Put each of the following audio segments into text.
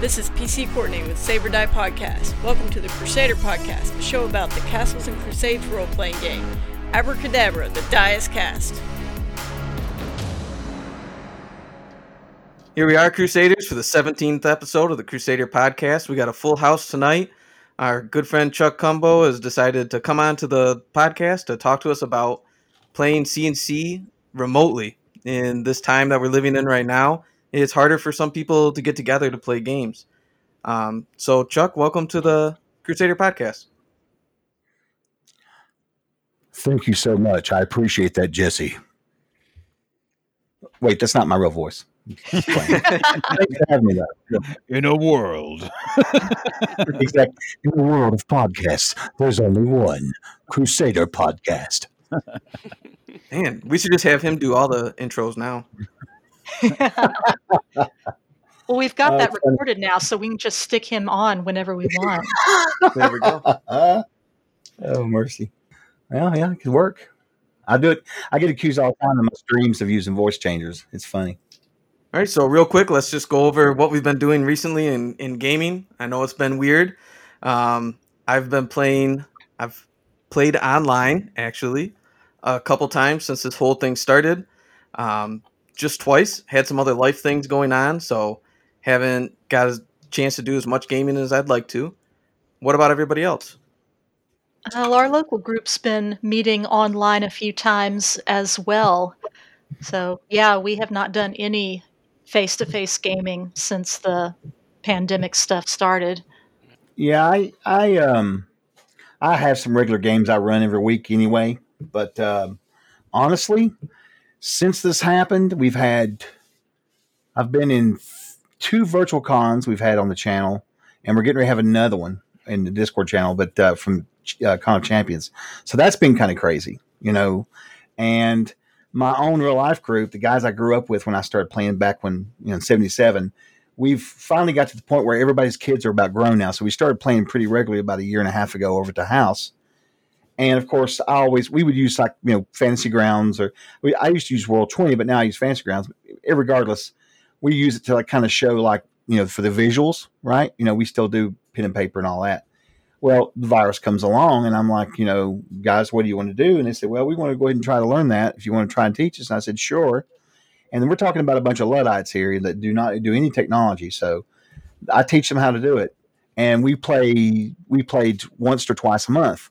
This is PC Courtney with Saber Die Podcast. Welcome to the Crusader Podcast, a show about the Castles and Crusades role playing game. Abracadabra, the die is cast. Here we are, Crusaders, for the 17th episode of the Crusader Podcast. We got a full house tonight. Our good friend Chuck Cumbow has decided to come on to the podcast to talk to us about playing CNC remotely in this time that we're living in right now. It's harder for some people to get together to play games. Um, so, Chuck, welcome to the Crusader Podcast. Thank you so much. I appreciate that, Jesse. Wait, that's not my real voice. Thanks for having me, though. in a world. Exactly. In the world of podcasts, there's only one Crusader podcast. Man, we should just have him do all the intros now. Well, we've got Oh, that it's funny. recorded now, so we can just stick him on whenever we want. There we go. oh, mercy. Well, yeah, it could work. I do it. I get accused all the time in my streams of using voice changers. It's funny. All right, so real quick, let's just go over what we've been doing recently in, in gaming. I know it's been weird. Um, I've been playing, I've played online actually a couple times since this whole thing started. Um, just twice. Had some other life things going on, so haven't got a chance to do as much gaming as I'd like to. What about everybody else? Well, our local group's been meeting online a few times as well. So, yeah, we have not done any face to face gaming since the pandemic stuff started. Yeah, I, I, um, I have some regular games I run every week anyway. But um, honestly, since this happened, we've had, I've been in two virtual cons we've had on the channel, and we're getting ready to have another one in the Discord channel, but uh, from uh, Con of Champions. So that's been kind of crazy, you know. And my own real life group, the guys I grew up with when I started playing back when, you know, in 77, we've finally got to the point where everybody's kids are about grown now. So we started playing pretty regularly about a year and a half ago over at the house. And of course, I always we would use like you know Fantasy Grounds or we, I used to use Roll Twenty, but now I use Fantasy Grounds. Regardless, we use it to like kind of show like you know for the visuals, right? You know, we still do pen and paper and all that. Well, the virus comes along, and I'm like, you know, guys, what do you want to do? And they said, well, we want to go ahead and try to learn that. If you want to try and teach us, and I said, sure. And then we're talking about a bunch of Luddites here that do not do any technology. So I teach them how to do it. And we play we played once or twice a month.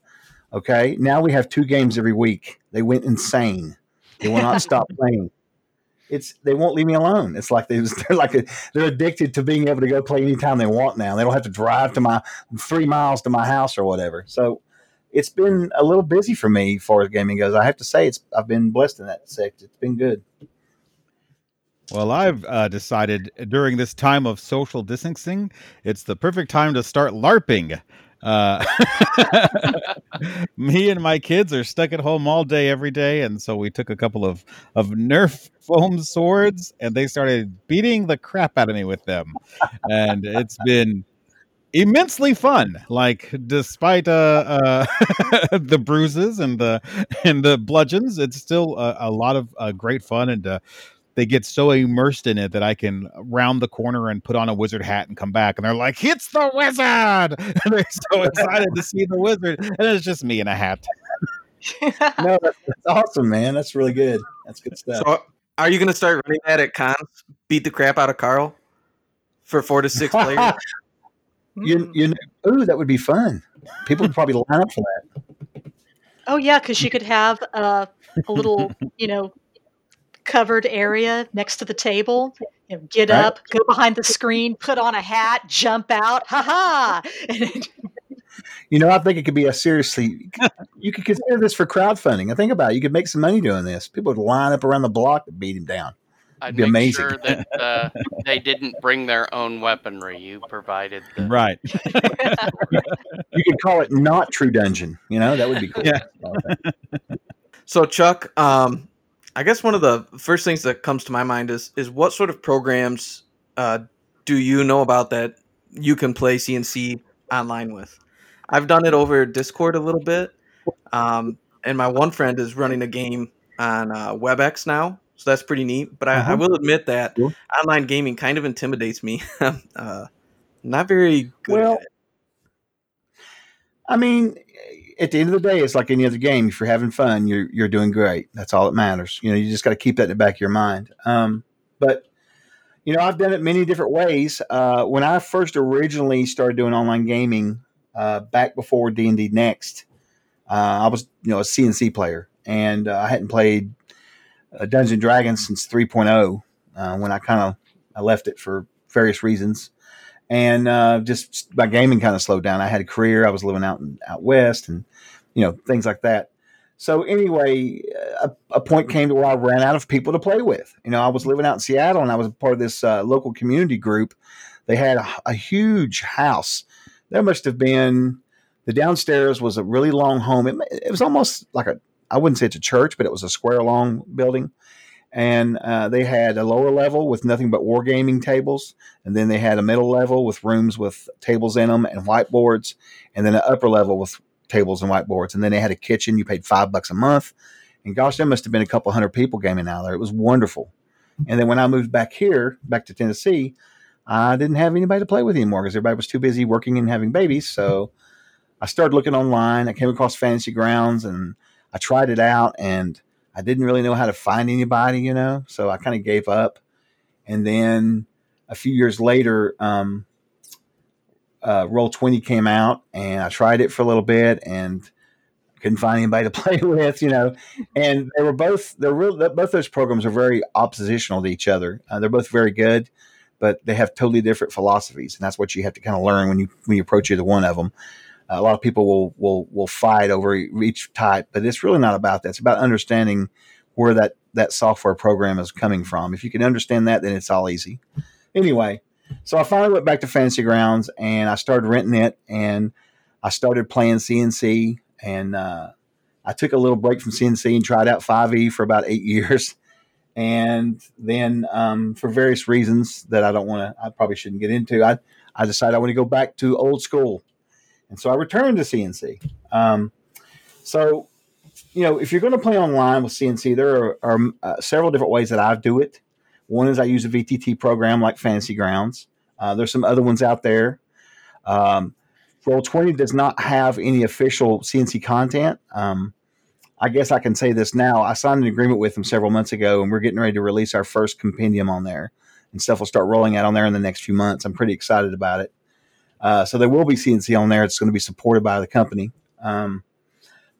Okay. Now we have two games every week. They went insane. They will not stop playing. It's they won't leave me alone. It's like they, they're like a, they're addicted to being able to go play anytime they want now. They don't have to drive to my three miles to my house or whatever. So it's been a little busy for me as far as gaming goes. I have to say it's I've been blessed in that sector. It's been good. Well, I've uh, decided during this time of social distancing, it's the perfect time to start LARPing. Uh, me and my kids are stuck at home all day, every day, and so we took a couple of of Nerf foam swords, and they started beating the crap out of me with them, and it's been immensely fun. Like, despite uh, uh the bruises and the and the bludgeons, it's still a, a lot of uh, great fun and. Uh, they get so immersed in it that I can round the corner and put on a wizard hat and come back, and they're like, "It's the wizard!" And they're so excited to see the wizard, and it's just me in a hat. No, that's, that's awesome, man. That's really good. That's good stuff. So, are you going to start running that at cons? Beat the crap out of Carl for four to six players? you, you know, ooh, that would be fun. People would probably line up for that. Oh, yeah, because you could have uh, a little, you know, covered area next to the table. You know, get Right. up, go behind the screen, put on a hat, jump out, ha ha! You know, I think it could be a seriously. You could consider this for crowdfunding. I think about it. You could make some money doing this. People would line up around the block to beat him down. I'd Be make amazing. sure that uh, they didn't bring their own weaponry. You provided the Right. You could call it not True Dungeon. You know, that would be cool. Yeah. So Chuck, um, I guess one of the first things that comes to my mind is is what sort of programs uh, do you know about that you can play CNC online with? I've done it over Discord a little bit, um, and my one friend is running a game on uh, WebEx now, so that's pretty neat. But I, I Uh-huh. will admit that online gaming kind of intimidates me. uh, not very good. Well. I mean, at the end of the day, it's like any other game. If you're having fun, you're you're doing great. That's all that matters. You know, you just got to keep that in the back of your mind. Um, but you know, I've done it many different ways. Uh, when I first originally started doing online gaming, uh, back before D and D Next, uh, I was you know a CNC player, and uh, I hadn't played uh, Dungeons and Dragons since 3.0 uh, when I kind of I left it for various reasons and uh, just my gaming kind of slowed down. I had a career. I was living out in, out west, and you know things like that. So anyway, a, a point came to where I ran out of people to play with. You know, I was living out in Seattle, and I was part of this uh, local community group. They had a, a huge house. There must have been the downstairs was a really long home. It, it was almost like a I wouldn't say it's a church, but it was a square long building and uh, they had a lower level with nothing but wargaming tables, and then they had a middle level with rooms with tables in them and whiteboards, and then an upper level with tables and whiteboards, and then they had a kitchen. You paid five bucks a month, and gosh, there must have been a couple hundred people gaming out there. It was wonderful. And then when I moved back here, back to Tennessee, I didn't have anybody to play with anymore because everybody was too busy working and having babies. So I started looking online. I came across Fantasy Grounds, and I tried it out, and I didn't really know how to find anybody, you know, so I kind of gave up. And then a few years later, um, uh, Roll Twenty came out, and I tried it for a little bit, and couldn't find anybody to play with, you know. And they were both they're real. Both those programs are very oppositional to each other. Uh, they're both very good, but they have totally different philosophies, and that's what you have to kind of learn when you when you approach either one of them a lot of people will will will fight over each type, but it's really not about that. It's about understanding where that that software program is coming from. If you can understand that, then it's all easy. Anyway, so I finally went back to Fantasy Grounds and I started renting it, and I started playing CNC, and uh, I took a little break from CNC and tried out 5e for about eight years. And then, um, for various reasons that I don't want to, I probably shouldn't get into, I, I decided I want to go back to old school and so I returned to CNC. Um, so, you know, if you're going to play online with CNC, there are, are uh, several different ways that I do it. One is I use a VTT program like Fantasy Grounds. Uh, there's some other ones out there. Um, Roll20 does not have any official CNC content. Um, I guess I can say this now. I signed an agreement with them several months ago, and we're getting ready to release our first compendium on there, and stuff will start rolling out on there in the next few months. I'm pretty excited about it. Uh, so there will be CNC on there. It's going to be supported by the company. Um,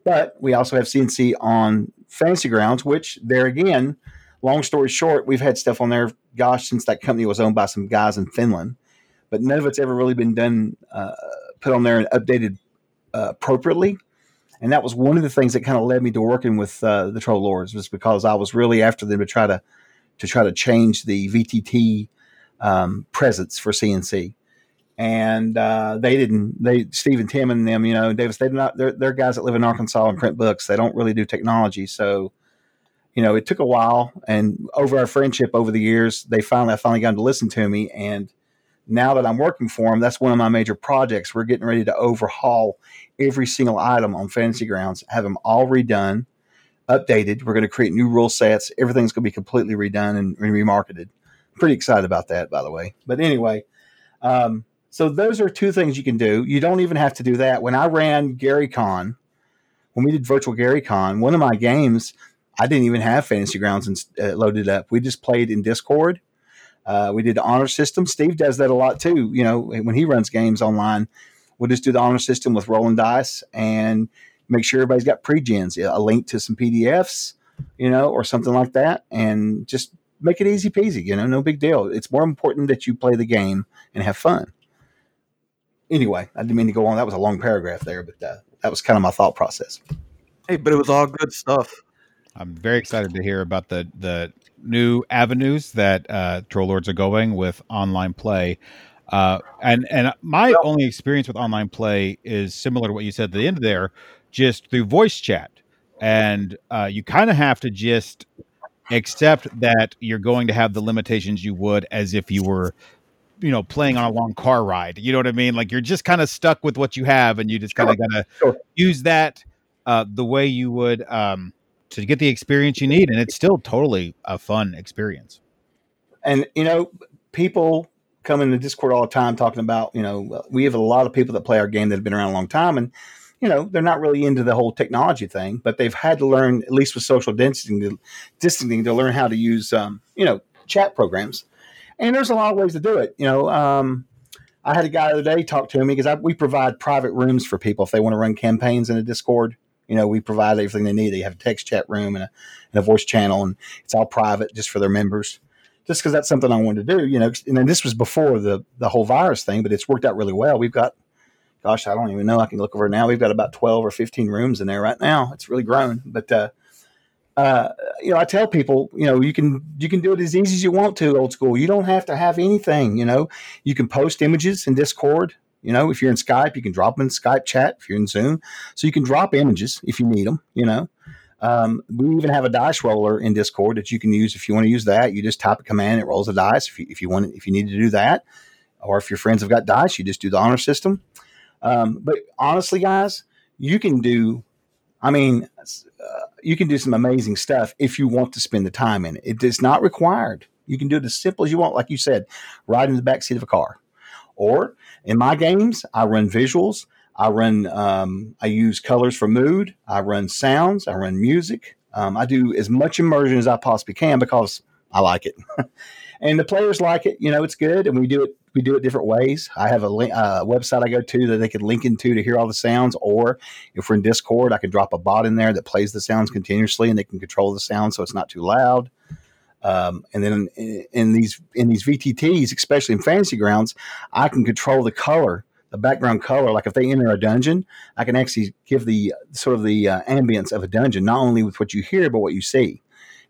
but we also have CNC on Fantasy Grounds, which there again, long story short, we've had stuff on there, gosh, since that company was owned by some guys in Finland. But none of it's ever really been done, uh, put on there and updated uh, appropriately. And that was one of the things that kind of led me to working with uh, the Troll Lords, was because I was really after them to try to to try to change the VTT um, presence for CNC and uh, they didn't. They Steve and Tim and them, you know, Davis. They're not. They're, they're guys that live in Arkansas and print books. They don't really do technology. So, you know, it took a while, and over our friendship over the years, they finally I finally got them to listen to me. And now that I'm working for them, that's one of my major projects. We're getting ready to overhaul every single item on Fantasy Grounds, have them all redone, updated. We're going to create new rule sets. Everything's going to be completely redone and, remarketed. Pretty excited about that, by the way. But anyway. Um, so those are two things you can do. You don't even have to do that. When I ran Gary Con, when we did virtual Gary Con, one of my games, I didn't even have Fantasy Grounds uh, loaded up. We just played in Discord. Uh, we did the honor system. Steve does that a lot too. You know, when he runs games online, we'll just do the honor system with rolling dice and make sure everybody's got pre-gens, a link to some PDFs, you know, or something like that, and just make it easy peasy. You know, no big deal. It's more important that you play the game and have fun anyway, I didn't mean to go on. That was a long paragraph there, but uh, that was kind of my thought process. Hey, but it was all good stuff. I'm very excited to hear about the the new avenues that uh, Troll Lords are going with online play. Uh, and and my well, only experience with online play is similar to what you said at the end there, just through voice chat, and uh, you kind of have to just accept that you're going to have the limitations you would as if you were you know playing on a long car ride you know what i mean like you're just kind of stuck with what you have and you just kind of gotta sure. use that uh, the way you would um, to get the experience you need and it's still totally a fun experience and you know people come in the Discord all the time talking about, you know, we have a lot of people that play our game that have been around a long time and you know, they're not really into the whole technology thing, but they've had to learn, at least with social distancing, distancing to learn how to use, um, you know, chat programs. And there's a lot of ways to do it. You know, um, I had a guy the other day talk to me because we provide private rooms for people if they want to run campaigns in a Discord. You know, we provide everything they need. They have a text chat room and a, and a voice channel, and it's all private just for their members. Just because that's something I wanted to do, you know. And then this was before the the whole virus thing, but it's worked out really well. We've got gosh, I don't even know. I can look over now. We've got about 12 or 15 rooms in there right now. It's really grown. But, uh, uh, you know, I tell people, you know, you can you can do it as easy as you want to, old school. You don't have to have anything. You know, you can post images in Discord. You know, if you're in Skype, you can drop them in Skype chat. If you're in Zoom, so you can drop images if you need them. You know, um, we even have a dice roller in Discord that you can use if you want to use that. You just type a command, it rolls a dice. If you, if you want, if you need to do that, or if your friends have got dice, you just do the honor system. Um, but honestly, guys, you can do, I mean, uh, you can do some amazing stuff if you want to spend the time in it. It is not required. You can do it as simple as you want, like you said, ride in the back seat of a car. Or in my games, I run visuals. I run, um, I use colors for mood. I run sounds. I run music. Um, I do as much immersion as I possibly can because I like it. and the players like it. You know, it's good, and we do it we do it different ways. I have a link, uh, website I go to that they can link into to hear all the sounds, or if we're in Discord, I can drop a bot in there that plays the sounds continuously, and they can control the sound so it's not too loud. Um, and then in, in, these in these VTTs, especially in Fantasy Grounds, I can control the color, the background color. Like if they enter a dungeon, I can actually give the sort of the uh, ambience of a dungeon, not only with what you hear but what you see,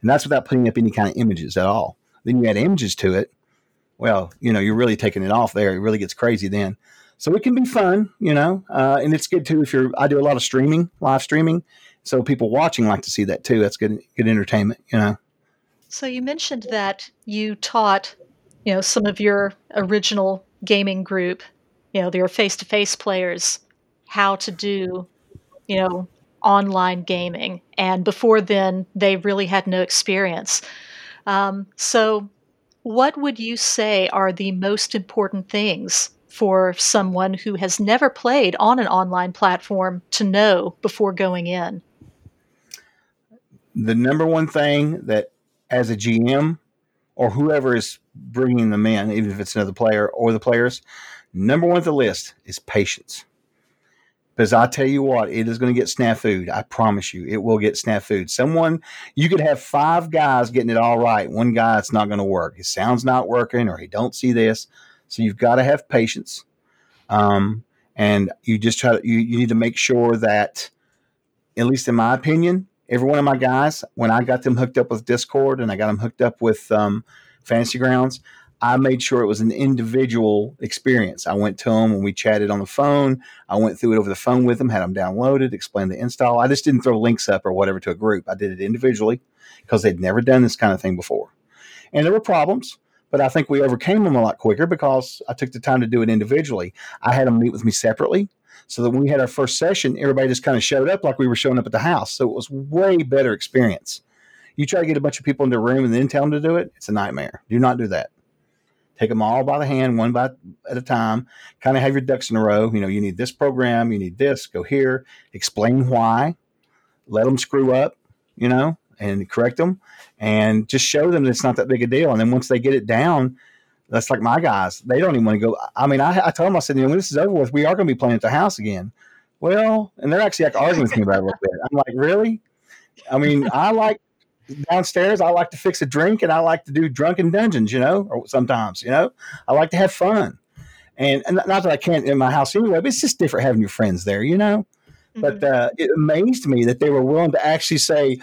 and that's without putting up any kind of images at all. Then you add images to it well, you know, you're really taking it off there. It really gets crazy then. So it can be fun, you know, uh, and it's good too if you're. I do a lot of streaming, live streaming, so people watching like to see that too. That's good, good entertainment, you know. So you mentioned that you taught, you know, some of your original gaming group, you know, your face-to-face players, how to do, you know, online gaming, and before then they really had no experience. Um, so what would you say are the most important things for someone who has never played on an online platform to know before going in? The number one thing that, as a GM or whoever is bringing them in, even if it's another player or the players, number one on the list is patience. Because I tell you what, it is going to get snafu'd. I promise you, it will get snafu'd. Someone, you could have five guys getting it all right. One guy, it's not going to work. His sound's not working, or he don't see this. So you've got to have patience. Um, and you just try to, you, you need to make sure that, at least in my opinion, every one of my guys, when I got them hooked up with Discord and I got them hooked up with um, Fantasy Grounds, I made sure it was an individual experience. I went to them and we chatted on the phone. I went through it over the phone with them, had them downloaded, explained the install. I just didn't throw links up or whatever to a group. I did it individually because they'd never done this kind of thing before. And there were problems, but I think we overcame them a lot quicker because I took the time to do it individually. I had them meet with me separately so that when we had our first session, everybody just kind of showed up like we were showing up at the house. So it was way better experience. You try to get a bunch of people in the room and then tell them to do it, it's a nightmare. Do not do that take them all by the hand, one by at a time. Kind of have your ducks in a row. You know, you need this program, you need this. Go here, explain why, let them screw up. You know, and correct them, and just show them that it's not that big a deal. And then once they get it down, that's like my guys. They don't even want to go. I mean, I, I told them, I said, you know, when this is over with, we are going to be playing at the house again. Well, and they're actually like arguing with me about it a little bit. I'm like, really? I mean, I like downstairs, I like to fix a drink and I like to do drunken dungeons, you know, or sometimes, you know, I like to have fun. And, and not that I can't in my house anyway, but it's just different having your friends there, you know. Mm-hmm. But uh, it amazed me that they were willing to actually say,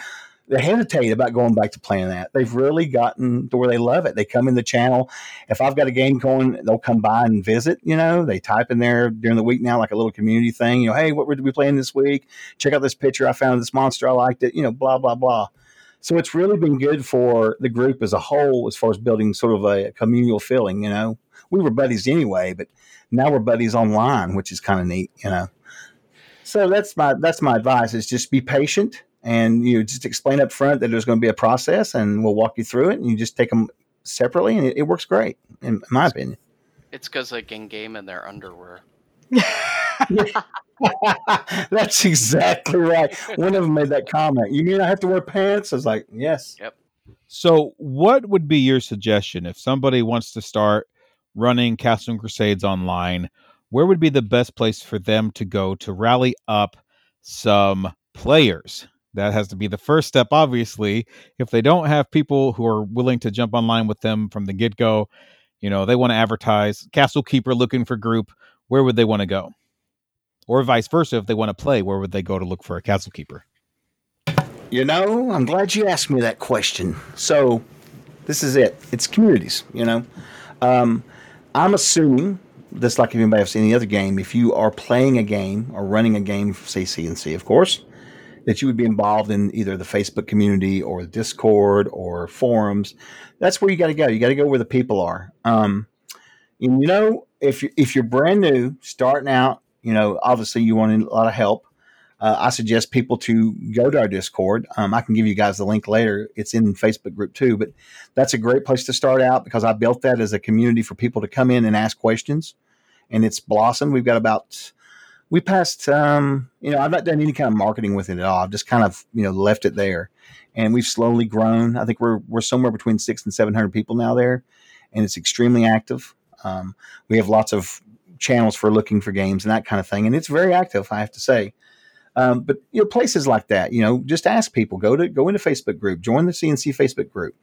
they hesitate about going back to playing that. They've really gotten to where they love it. They come in the channel. If I've got a game going, they'll come by and visit. You know, they type in there during the week now, like a little community thing. You know, hey, what were we playing this week? Check out this picture I found. This monster, I liked it. You know, blah blah blah. So it's really been good for the group as a whole as far as building sort of a communal feeling. You know, we were buddies anyway, but now we're buddies online, which is kind of neat. You know, so that's my that's my advice: is just be patient and you know, just explain up front that there's going to be a process, and we'll walk you through it, and you just take them separately, and it, it works great, in my opinion. It's because they can game in their underwear. That's exactly right. One of them made that comment. You mean I have to wear pants? I was like, yes. Yep. So, what would be your suggestion if somebody wants to start running Castle and Crusades online? Where would be the best place for them to go to rally up some players? That has to be the first step, obviously. If they don't have people who are willing to jump online with them from the get go, you know, they want to advertise Castle Keeper looking for group, where would they want to go? Or vice versa, if they want to play, where would they go to look for a Castle Keeper? You know, I'm glad you asked me that question. So, this is it. It's communities. You know, um, I'm assuming just like if anybody else any other game, if you are playing a game or running a game, say CNC, of course, that you would be involved in either the Facebook community or Discord or forums. That's where you got to go. You got to go where the people are. Um, and you know, if you, if you're brand new, starting out, you know, obviously you want a lot of help. Uh, I suggest people to go to our Discord. Um, I can give you guys the link later. It's in Facebook group too, but that's a great place to start out because I built that as a community for people to come in and ask questions, and it's blossomed. We've got about we passed. Um, you know, I've not done any kind of marketing with it at all. I've just kind of you know left it there, and we've slowly grown. I think we're we're somewhere between six and seven hundred people now there, and it's extremely active. Um, we have lots of channels for looking for games and that kind of thing, and it's very active. I have to say. Um, but you know, places like that, you know, just ask people. Go to go into Facebook group, join the CNC Facebook group,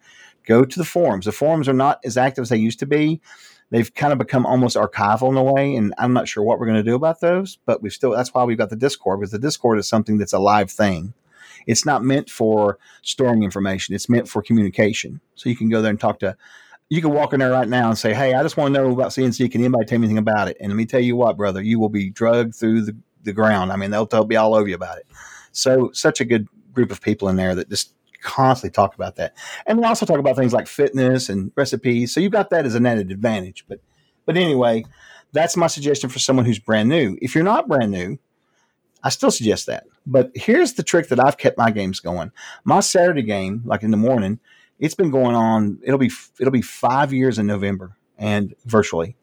go to the forums. The forums are not as active as they used to be. They've kind of become almost archival in a way, and I'm not sure what we're going to do about those. But we've still that's why we've got the Discord because the Discord is something that's a live thing. It's not meant for storing information. It's meant for communication. So you can go there and talk to. You can walk in there right now and say, "Hey, I just want to know about CNC. Can anybody tell me anything about it?" And let me tell you what, brother, you will be drugged through the the ground. I mean, they'll, they'll be all over you about it. So, such a good group of people in there that just constantly talk about that. And they also talk about things like fitness and recipes. So, you've got that as an added advantage. But, but anyway, that's my suggestion for someone who's brand new. If you're not brand new, I still suggest that. But here's the trick that I've kept my games going. My Saturday game, like in the morning, it's been going on. It'll be it'll be five years in November and virtually.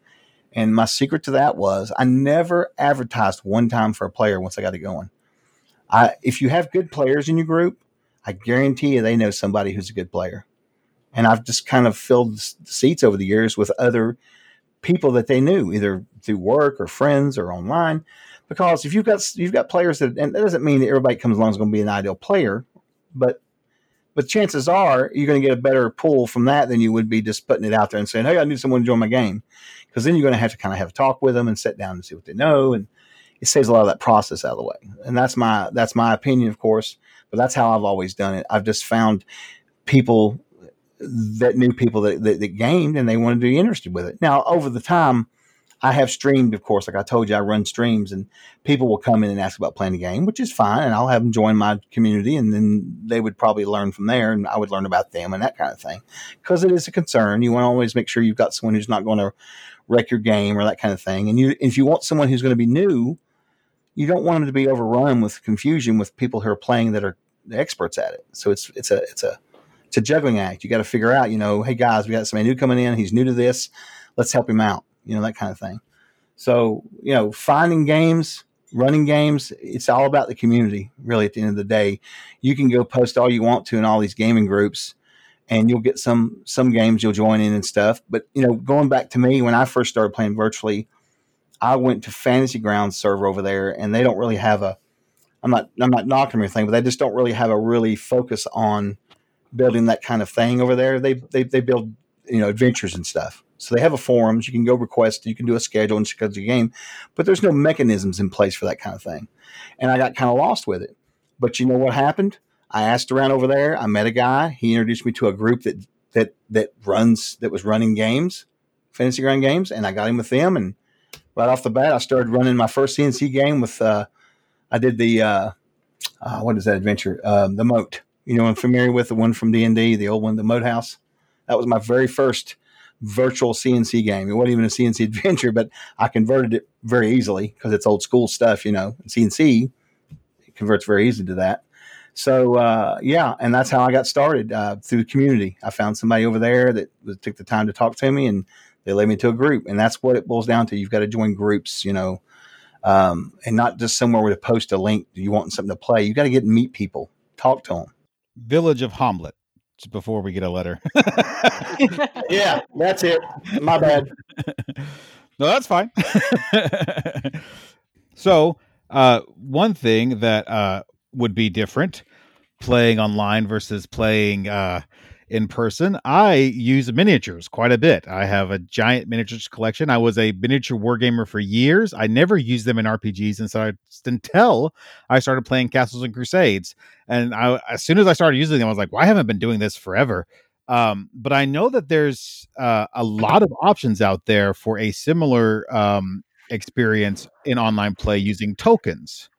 And my secret to that was I never advertised one time for a player once I got it going. I, if you have good players in your group, I guarantee you they know somebody who's a good player. And I've just kind of filled seats over the years with other people that they knew, either through work or friends or online. Because if you've got you've got players that, and that doesn't mean that everybody comes along is going to be an ideal player, but but chances are you're going to get a better pull from that than you would be just putting it out there and saying, "Hey, I need someone to join my game." because then you're going to have to kind of have a talk with them and sit down and see what they know, and it saves a lot of that process out of the way. And that's my that's my opinion, of course, but that's how I've always done it. I've just found people that knew people that, that, that gamed and they wanted to be interested with it. Now, over the time, I have streamed, of course, like I told you, I run streams and people will come in and ask about playing the game, which is fine. And I'll have them join my community and then they would probably learn from there and I would learn about them and that kind of thing. Because it is a concern. You want to always make sure you've got someone who's not going to wreck your game or that kind of thing. And you, if you want someone who's going to be new, you don't want them to be overrun with confusion with people who are playing that are experts at it. So it's it's a it's a it's a juggling act. You got to figure out, you know, hey guys, we got somebody new coming in. He's new to this. Let's help him out. You know that kind of thing. So you know, finding games, running games, it's all about the community. Really, at the end of the day, you can go post all you want to in all these gaming groups and you'll get some some games you'll join in and stuff. But you know, going back to me when I first started playing virtually, I went to Fantasy Grounds server over there, and they don't really have a. I'm not I'm not knocking or anything, but they just don't really have a really focus on building that kind of thing over there. They they they build you know adventures and stuff. So they have a forums. You can go request. You can do a schedule and schedule your game, but there's no mechanisms in place for that kind of thing. And I got kind of lost with it. But you know what happened? I asked around over there. I met a guy. He introduced me to a group that that that runs that was running games, fantasy ground games, and I got in with them. And right off the bat, I started running my first CNC game with. Uh, I did the uh, uh, what is that adventure? Um, the Moat. You know, I'm familiar with the one from D and D, the old one, the Moat House. That was my very first virtual CNC game. It wasn't even a CNC adventure, but I converted it very easily because it's old school stuff. You know, CNC converts very easily to that. So uh, yeah, and that's how I got started uh, through the community. I found somebody over there that took the time to talk to me, and They led me to a group, and that's what it boils down to. You've got to join groups, you know, um, and not just somewhere where to post a link. You want something to play? You got to get and meet people, talk to them. Village of Hommlet. Before we get a letter. Yeah, that's it. My bad. no, that's fine. so, uh, one thing that uh, would be different playing online versus playing uh, in person, I use miniatures quite a bit. I have a giant miniatures collection. I was a miniature wargamer for years. I never used them in RPGs until until I started playing Castles and Crusades. And I, as soon as I started using them, I was like, "Well, I haven't been doing this forever." Um, but I know that there's uh, a lot of options out there for a similar um, experience in online play using tokens.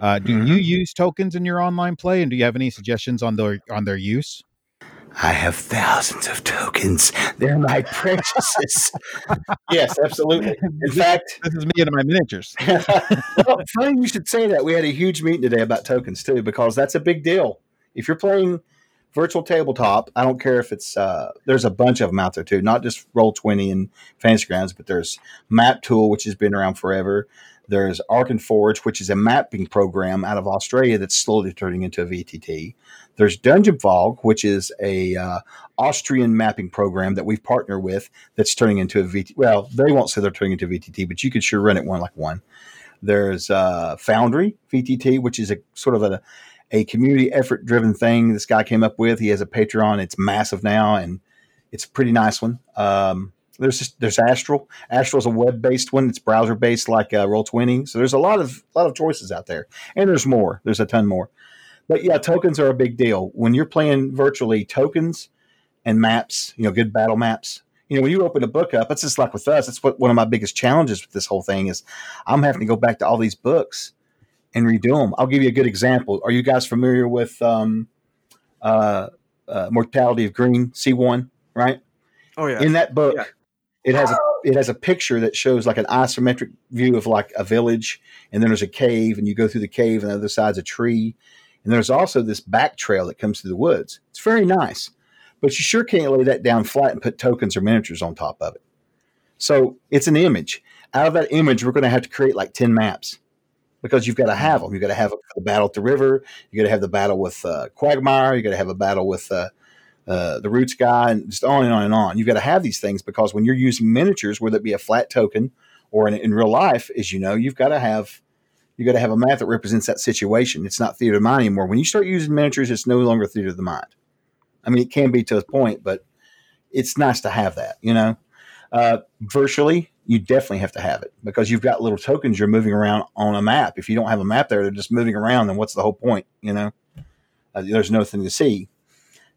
Uh, do Mhm. you use tokens in your online play, and do you have any suggestions on their on their use? I have thousands of tokens. They're my preciouses. yes, absolutely. In fact, This is me and my miniatures. well, funny you should say that. We had a huge meeting today about tokens too, because that's a big deal. If you're playing virtual tabletop, I don't care if it's uh, there's a bunch of them out there too, not just Roll Twenty and Fantasy Grounds, but there's Map Tool, which has been around forever. There's Arkenforge, which is a mapping program out of Australia that's slowly turning into a VTT. There's Dungeon Fog, which is a uh, Austrian mapping program that we've partnered with that's turning into a VTT. Well, they won't say they're turning into VTT, but you could sure run it one like one. There's uh, Foundry VTT, which is a sort of a, a community effort driven thing this guy came up with. He has a Patreon. It's massive now, and it's a pretty nice one. Um, there's just, there's Astral. Astral is a web based one. It's browser based like uh, Roll Twenty. So there's a lot of lot of choices out there, and there's more. There's a ton more. But yeah, tokens are a big deal when you're playing virtually. Tokens and maps, you know, good battle maps. You know, when you open a book up, it's just like with us. It's what one of my biggest challenges with this whole thing is. I'm having to go back to all these books and redo them. I'll give you a good example. Are you guys familiar with um, uh, uh, Mortality of Green C one? Right Oh yeah. in that book Yeah. It has a it has a picture that shows like an isometric view of like a village and then there's a cave and you go through the cave and the other side's a tree. And there's also this back trail that comes through the woods. It's very nice but you sure can't lay that down flat and put tokens or miniatures on top of it. So it's an image. Out of that image we're going to have to create like 10 maps because you've got to have them you've got to have a battle at the river. You got to have the battle with uh, quagmire. You got to have a battle with uh, uh, the roots guy, and just on and on and on. You've got to have these things because when you're using miniatures, whether it be a flat token or in, in real life, as you know, you've got to have you got to have a map that represents that situation. It's not theater of the mind anymore. When you start using miniatures, it's no longer theater of the mind. I mean, it can be to a point, but it's nice to have that. You know, uh, virtually, you definitely have to have it because you've got little tokens you're moving around on a map. If you don't have a map there, they're just moving around. Then what's the whole point? You know, uh, there's nothing to see.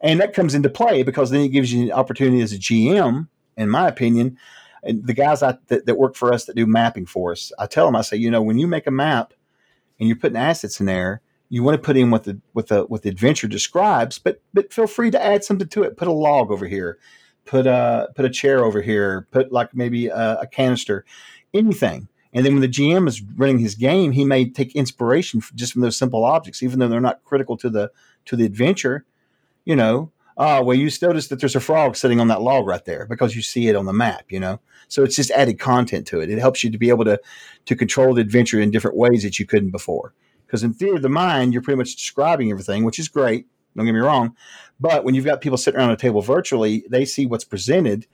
And that comes into play because then it gives you an opportunity as a GM, in my opinion. And the guys I, that, that work for us that do mapping for us, I tell them, I say, you know, when you make a map and you're putting assets in there, you want to put in what the what the what the adventure describes, but but feel free to add something to it. Put a log over here, put a put a chair over here, put like maybe a, a canister, anything. And then when the GM is running his game, he may take inspiration just from those simple objects, even though they're not critical to the to the adventure you know, oh, well, you notice that there's a frog sitting on that log right there because you see it on the map, you know. So it's just added content to it. It helps you to be able to to control the adventure in different ways that you couldn't before. Because in theory of the mind, you're pretty much describing everything, which is great. Don't get me wrong. But when you've got people sitting around a table virtually, they see what's presented.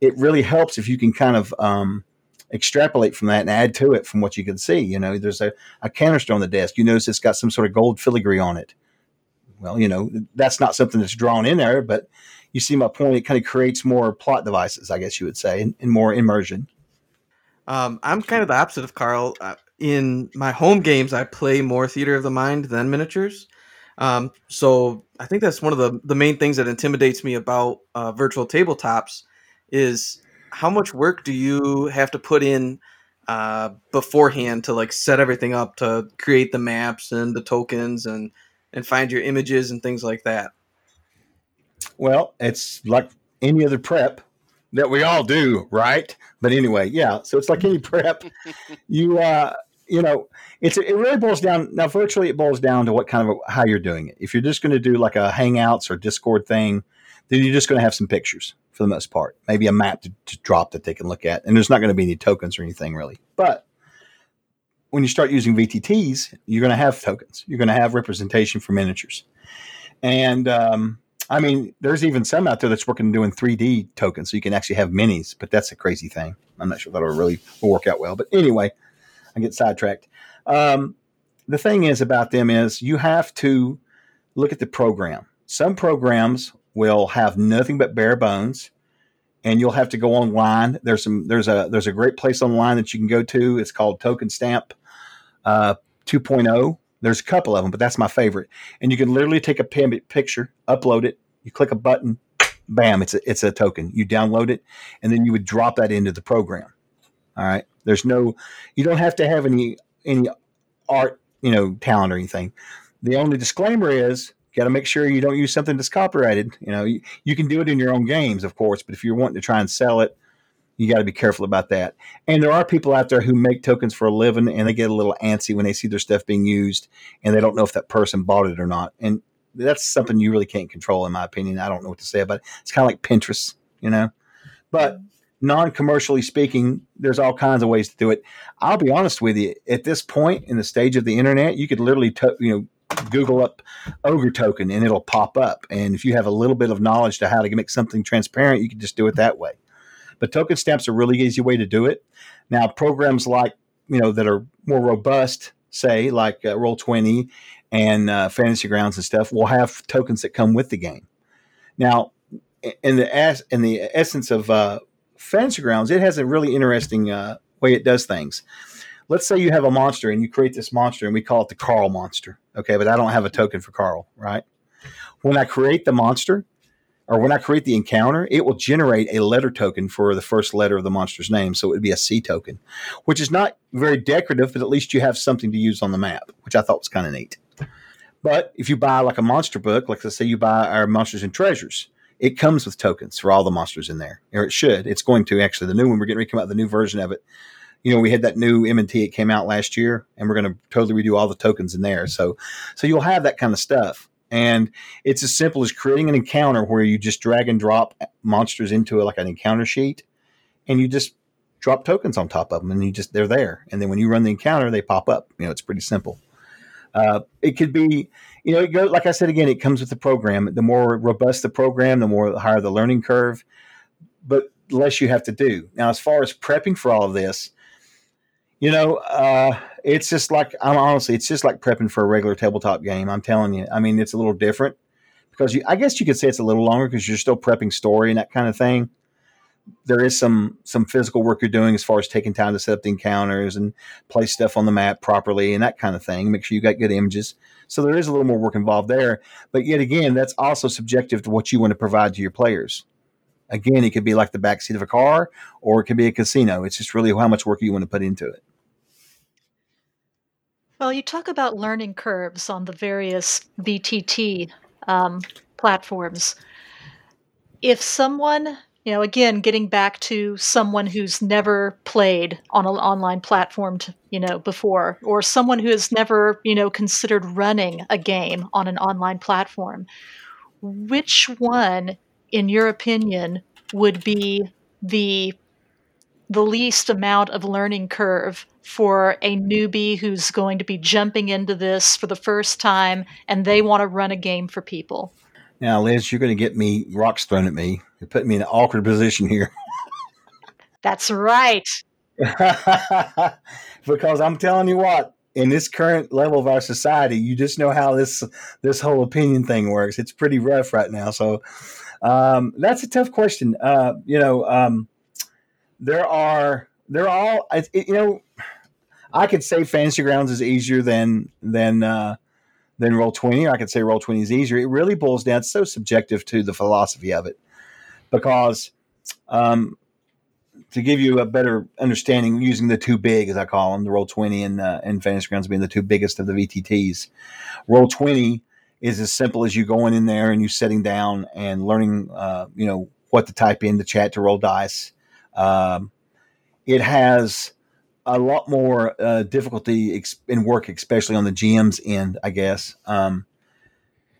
It really helps if you can kind of um, extrapolate from that and add to it from what you can see. You know, there's a, a canister on the desk. You notice it's got some sort of gold filigree on it well, you know, that's not something that's drawn in there, but you see my point. It kind of creates more plot devices, I guess you would say, and, and more immersion. Um, I'm kind of the opposite of Carl. Uh, in my home games, I play more theater of the mind than miniatures. Um, so I think that's one of the the main things that intimidates me about uh, virtual tabletops is how much work do you have to put in uh, beforehand to like set everything up to create the maps and the tokens and and find your images and things like that. Well, it's like any other prep that we all do, right? But anyway, yeah. So it's like any prep. you, uh, you know, it's it really boils down now. Virtually, it boils down to what kind of how you're doing it. If you're just going to do like a Hangouts or Discord thing, then you're just going to have some pictures. for the most part. Maybe a map to, to drop that they can look at, and there's not going to be any tokens or anything really. But when you start using VTTs, you're going to have tokens. You're going to have representation for miniatures, and um, I mean, there's even some out there that's working doing 3D tokens, so you can actually have minis. But that's a crazy thing. I'm not sure that'll really work out well. But anyway, I get sidetracked. Um, the thing is about them is you have to look at the program. Some programs will have nothing but bare bones, and you'll have to go online. There's some there's a there's a great place online that you can go to. It's called Token Stamp uh, 2.0. There's a couple of them, but that's my favorite. And you can literally take a picture, upload it, you click a button, bam, it's a, it's a token. You download it, and then you would drop that into the program. All right. There's no, you don't have to have any any art, you know, talent or anything. The only disclaimer is got to make sure you don't use something that's copyrighted. You know, you, you, can do it in your own games, of course, but if you're wanting to try and sell it, you got to be careful about that. And there are people out there who make tokens for a living and they get a little antsy when they see their stuff being used and they don't know if that person bought it or not. And that's something you really can't control, in my opinion. I don't know what to say about it. It's kind of like Pinterest, you know? But non commercially speaking, there's all kinds of ways to do it. I'll be honest with you, at this point in the stage of the internet, you could literally, to, you know, Google up ogre token and it'll pop up. And if you have a little bit of knowledge to how to make something transparent, you can just do it that way. But token stamps are a really easy way to do it. Now, programs like you know that are more robust, say like uh, Roll Twenty and uh, Fantasy Grounds and stuff, will have tokens that come with the game. Now, in the as in the essence of uh, Fantasy Grounds, it has a really interesting uh, way it does things. Let's say you have a monster and you create this monster and we call it the Carl monster. Okay, but I don't have a token for Carl, right? When I create the monster, or when I create the encounter, it will generate a letter token for the first letter of the monster's name. So it would be a C token, which is not very decorative, but at least you have something to use on the map, which I thought was kind of neat. But if you buy like a monster book, like let's say you buy our Monsters and Treasures, it comes with tokens for all the monsters in there, or it should. It's going to actually. The new one we're getting ready to come out, the new version of it. You know, we had that new M&T. It came out last year, and we're going to totally redo all the tokens in there. So, so you'll have that kind of stuff. And it's as simple as creating an encounter where you just drag and drop monsters into a, like an encounter sheet, and you just drop tokens on top of them, and you just they're there. And then when you run the encounter, they pop up. You know, it's pretty simple. Uh, it could be, you know, it go, like I said again, it comes with the program. The more robust the program, the more the higher the learning curve, but less you have to do. Now, as far as prepping for all of this, you know, uh, it's just like I'm honestly, it's just like prepping for a regular tabletop game. I'm telling you. I mean, it's a little different because you, I guess you could say it's a little longer because you're still prepping story and that kind of thing. There is some some physical work you're doing as far as taking time to set up the encounters and place stuff on the map properly and that kind of thing. Make sure you got good images. So there is a little more work involved there. But yet again, that's also subjective to what you want to provide to your players. Again, it could be like the backseat of a car, or it could be a casino. It's just really how much work you want to put into it. Well, you talk about learning curves on the various VTT um, platforms. If someone, you know, again, getting back to someone who's never played on an online platform, to, you know, before, or someone who has never, you know, considered running a game on an online platform, which one, in your opinion, would be the the least amount of learning curve for a newbie who's going to be jumping into this for the first time and they want to run a game for people. Now, Liz, you're going to get me rocks thrown at me. You're putting me in an awkward position here. That's right. because I'm telling you what, in this current level of our society, you just know how this this whole opinion thing works. It's pretty rough right now. So um, that's a tough question. Uh, you know, um, there are they're all it, you know I could say Fantasy Grounds is easier than than uh, than Roll Twenty. Or I could say Roll Twenty is easier. It really boils down. It's so subjective to the philosophy of it, because um, to give you a better understanding, using the two big as I call them, the Roll Twenty and uh, and Fantasy Grounds being the two biggest of the VTTs. Roll Twenty is as simple as you going in there and you sitting down and learning, uh, you know, what to type in the chat to roll dice. Um, it has a lot more uh, difficulty in work, especially on the GM's end, I guess. Um,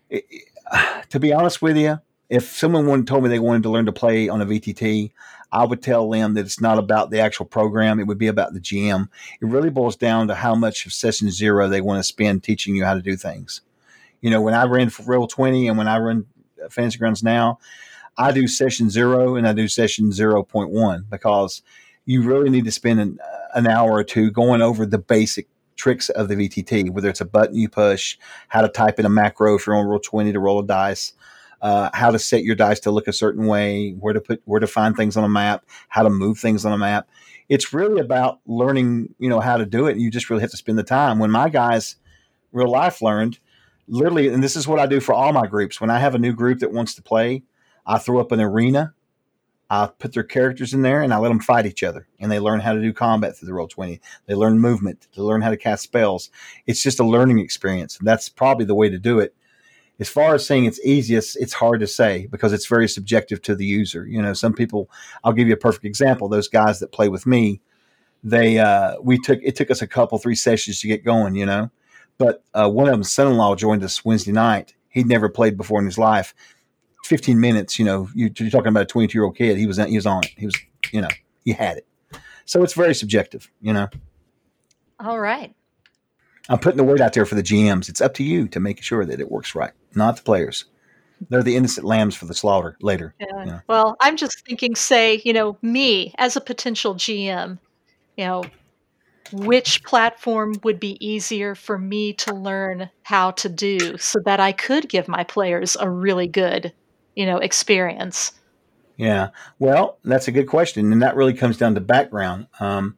it, to be honest with you, if someone told me they wanted to learn to play on a VTT, I would tell them that it's not about the actual program. It would be about the GM. It really boils down to how much of session zero they want to spend teaching you how to do things. You know, when I ran for Roll 20 and when I run Fantasy Grounds now, I do session zero and I do session 0.1 because you really need to spend an, an hour or two going over the basic tricks of the VTT, whether it's a button you push, how to type in a macro if you're on roll 20 to roll a dice, uh, how to set your dice to look a certain way, where to put, where to find things on a map, how to move things on a map. It's really about learning, you know, how to do it. You just really have to spend the time. When my guys real life learned, literally, and this is what I do for all my groups. When I have a new group that wants to play, I throw up an arena I put their characters in there and I let them fight each other. And they learn how to do combat through the roll 20. They learn movement, they learn how to cast spells. It's just a learning experience. And that's probably the way to do it. As far as saying it's easiest, it's hard to say because it's very subjective to the user. You know, some people, I'll give you a perfect example. Those guys that play with me, they, uh, we took, it took us a couple, three sessions to get going, you know. But uh, one of them, son in law, joined us Wednesday night. He'd never played before in his life 15 minutes, you know, you, are talking about a 22 year old kid. He was, he was on it. He was, you know, he had it. So it's very subjective, you know. All right. I'm putting the word out there for the GMs. It's up to you to make sure that it works right, not the players. They're the innocent lambs for the slaughter later. Yeah. You know? Well, I'm just thinking, say, you know, me as a potential GM, you know, which platform would be easier for me to learn how to do so that I could give my players a really good you know experience? Yeah. Well that's a good question and that really comes down to background. Um,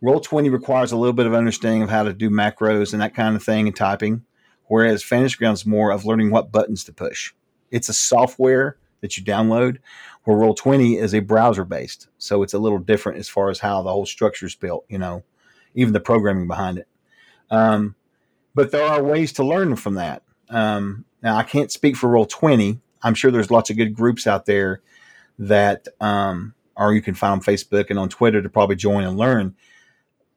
roll 20 requires a little bit of understanding of how to do macros and that kind of thing and typing whereas fantasy grounds more of learning what buttons to push. It's a software that you download where roll 20 is a browser based so it's a little different as far as how the whole structure is built you know even the programming behind it um, but there are ways to learn from that um, now i can't speak for roll 20 I'm sure there's lots of good groups out there that, um, or you can find on Facebook and on Twitter to probably join and learn.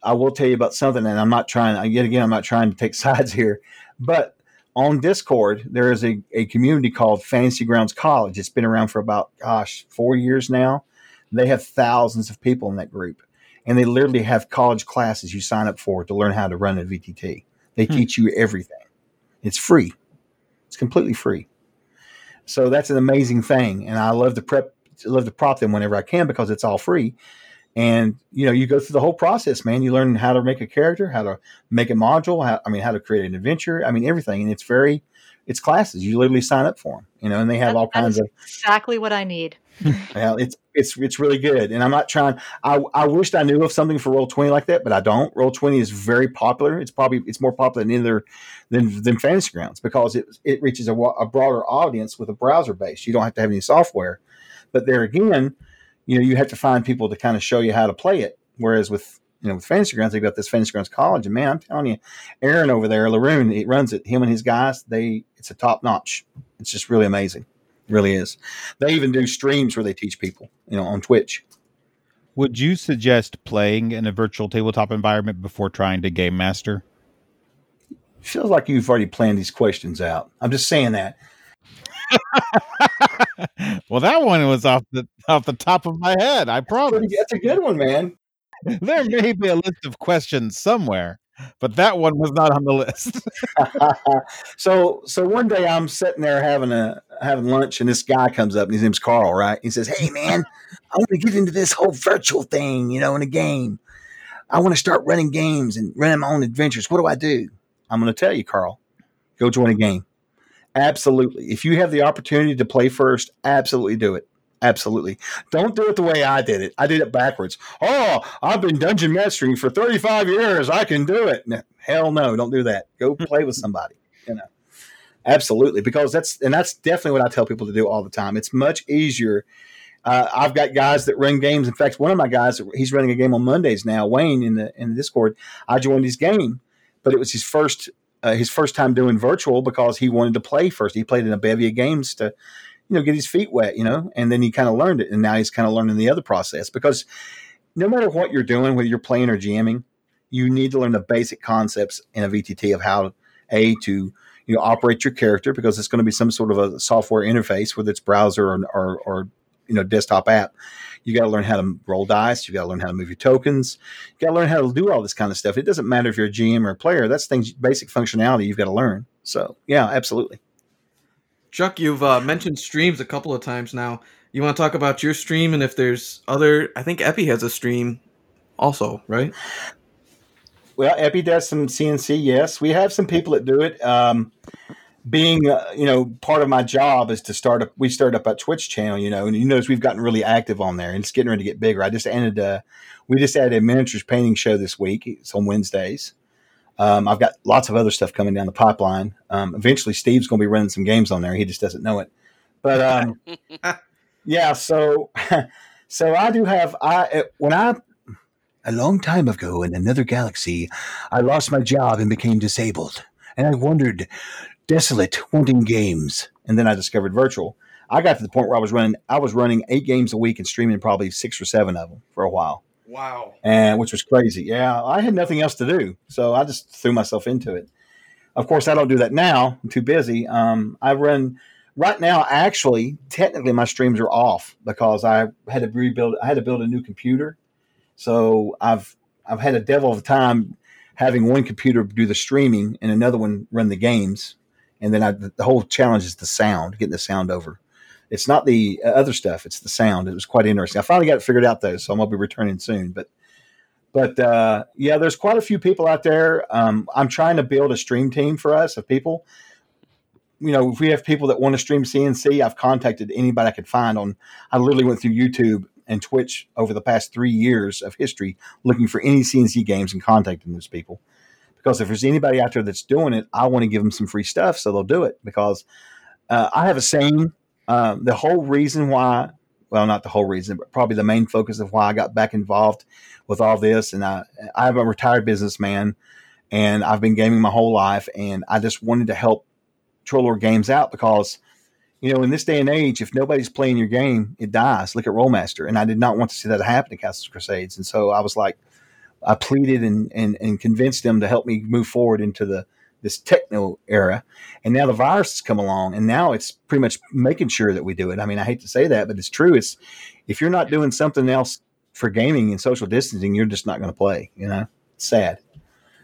I will tell you about something, and I'm not trying, yet again, I'm not trying to take sides here, but on Discord, there is a, a community called Fantasy Grounds College. It's been around for about, gosh, four years now. They have thousands of people in that group, and they literally have college classes you sign up for to learn how to run a VTT. They hmm. teach you everything. It's free. It's completely free. So that's an amazing thing, and I love to prep, love to prop them whenever I can because it's all free. And you know, you go through the whole process, man. You learn how to make a character, how to make a module. How, I mean, how to create an adventure. I mean, everything, and it's very, it's classes. You literally sign up for them, you know, and they have that, all kinds of exactly what I need. well, it's it's it's really good, and I'm not trying. I I wished I knew of something for Roll Twenty like that, but I don't. Roll Twenty is very popular. It's probably it's more popular than either than than Fantasy Grounds because it it reaches a, a broader audience with a browser base. You don't have to have any software, but there again, you know, you have to find people to kind of show you how to play it. Whereas with you know, with Fantasy Grounds, they've got this Fantasy Grounds College, and man, I'm telling you, Aaron over there, Laroon, he runs it. Him and his guys, they it's a top notch. It's just really amazing really is. They even do streams where they teach people, you know, on Twitch. Would you suggest playing in a virtual tabletop environment before trying to game master? Feels like you've already planned these questions out. I'm just saying that. well, that one was off the off the top of my head. I promise. That's a good one, man. there may be a list of questions somewhere but that one was not on the list. so so one day I'm sitting there having a having lunch and this guy comes up and his name's Carl, right? He says, Hey man, I want to get into this whole virtual thing, you know, in a game. I want to start running games and running my own adventures. What do I do? I'm going to tell you, Carl, go join a game. Absolutely. If you have the opportunity to play first, absolutely do it. Absolutely. Don't do it the way I did it. I did it backwards. Oh, I've been dungeon mastering for 35 years. I can do it. No, hell no, don't do that. Go play with somebody. You know. Absolutely, because that's and that's definitely what I tell people to do all the time. It's much easier. Uh, I've got guys that run games. In fact, one of my guys, he's running a game on Mondays now. Wayne in the in the Discord. I joined his game, but it was his first uh, his first time doing virtual because he wanted to play first. He played in a bevy of games to you know, get his feet wet, you know, and then he kind of learned it. And now he's kind of learning the other process because no matter what you're doing, whether you're playing or GMing, you need to learn the basic concepts in a VTT of how a to, you know operate your character because it's going to be some sort of a software interface, whether it's browser or or, or you know desktop app. You got to learn how to roll dice. You got to learn how to move your tokens. You got to learn how to do all this kind of stuff. It doesn't matter if you're a GM or a player. That's things basic functionality you've got to learn. So yeah, absolutely. Chuck, you've uh, mentioned streams a couple of times now. You want to talk about your stream and if there's other? I think Epi has a stream, also, right? Well, Epi does some C&C. Yes, we have some people that do it. Um, being uh, you know part of my job is to start up. We started up a Twitch channel, you know, and you notice we've gotten really active on there, and it's getting ready to get bigger. I just ended a, we just added a miniatures painting show this week. It's on Wednesdays. Um, I've got lots of other stuff coming down the pipeline. Um, eventually, Steve's going to be running some games on there. He just doesn't know it. But um, yeah, so so I do have I when I a long time ago in another galaxy, I lost my job and became disabled, and I wondered, desolate, wanting games, and then I discovered virtual. I got to the point where I was running I was running eight games a week and streaming probably six or seven of them for a while Wow. and which was crazy. Yeah, I had nothing else to do, so I just threw myself into it. Of course, I don't do that now. I'm too busy. Um, I run right now. Actually, technically, my streams are off because I had to rebuild. I had to build a new computer, so I've I've had a devil of a time having one computer do the streaming and another one run the games, and then I, the whole challenge is the sound, getting the sound over. It's not the uh, other stuff; it's the sound. It was quite interesting. I finally got it figured out though, so I'm gonna be returning soon. But but uh, yeah, there's quite a few people out there. Um, I'm trying to build a stream team for us of people. You know, if we have people that want to stream C&C, I've contacted anybody I could find on. I literally went through YouTube and Twitch over the past three years of history looking for any C&C games and contacting those people. Because if there's anybody out there that's doing it, I want to give them some free stuff so they'll do it. Because uh, I have a saying um, the whole reason why, well, not the whole reason, but probably the main focus of why I got back involved with all this. And I, I'm a retired businessman and I've been gaming my whole life. And I just wanted to help Troll Lord Games out because, you know, in this day and age, if nobody's playing your game, it dies. Look at Rolemaster. And I did not want to see that happen to Castles Crusades. And so I was like, I pleaded and, and, and convinced them to help me move forward into the this techno era. And now the virus has come along and now it's pretty much making sure that we do it. I mean, I hate to say that, but it's true. It's if you're not doing something else for gaming and social distancing, you're just not going to play, you know, sad.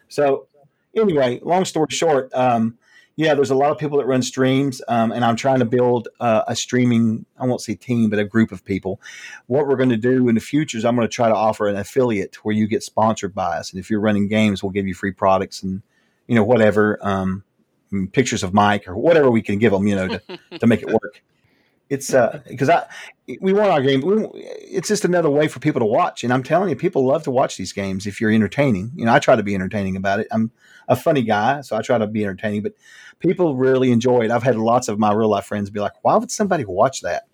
So anyway, long story short, um, yeah, there's a lot of people that run streams, um, and I'm trying to build uh, a streaming, I won't say team, but a group of people. What we're going to do in the future is I'm going to try to offer an affiliate where you get sponsored by us. And if you're running games, we'll give you free products and, you know, whatever, um, pictures of Mike or whatever we can give them, you know, to, to make it work. It's uh, because I, we want our game. We, it's just another way for people to watch. And I'm telling you, people love to watch these games if you're entertaining. You know, I try to be entertaining about it. I'm a funny guy, so I try to be entertaining, but people really enjoy it. I've had lots of my real life friends be like, why would somebody watch that?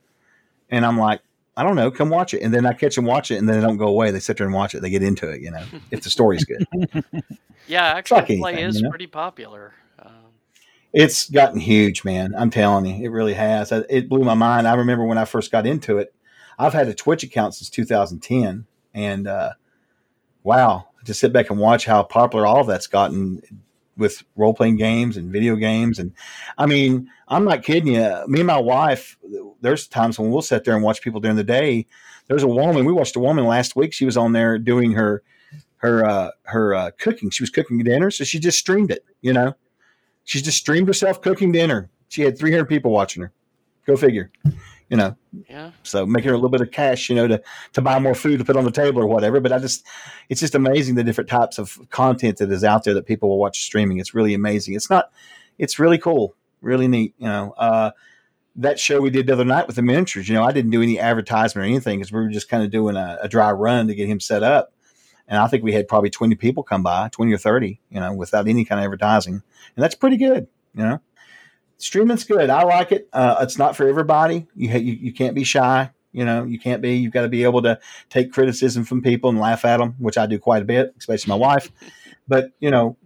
And I'm like, I don't know, come watch it. And then I catch them watch it and then they don't go away. They sit there and watch it. They get into it, you know, if the story's good. Yeah, actually, like play is you know? pretty popular. Um, It's gotten huge, man. I'm telling you, it really has. It blew my mind. I remember when I first got into it. I've had a Twitch account since 2010, and uh, wow, to sit back and watch how popular all of that's gotten with role playing games and video games. And I mean, I'm not kidding you. Me and my wife, there's times when we'll sit there and watch people during the day. There's a woman we watched a woman last week. She was on there doing her her uh, her uh, cooking. She was cooking dinner, so she just streamed it. You know, she just streamed herself cooking dinner. She had 300 people watching her. Go figure. You know, yeah, so making her a little bit of cash, you know, to to buy more food to put on the table or whatever. But I just, it's just amazing the different types of content that is out there that people will watch streaming. It's really amazing. It's not, it's really cool, really neat. You know, uh, that show we did the other night with the miniatures. You know, I didn't do any advertisement or anything because we were just kind of doing a, a dry run to get him set up. And I think we had probably 20 people come by, 20 or 30, you know, without any kind of advertising. And that's pretty good, you know. Streaming's good. I like it. Uh, it's not for everybody. You, you you can't be shy. You know, you can't be. You've got to be able to take criticism from people and laugh at them, which I do quite a bit, especially my wife. But you know,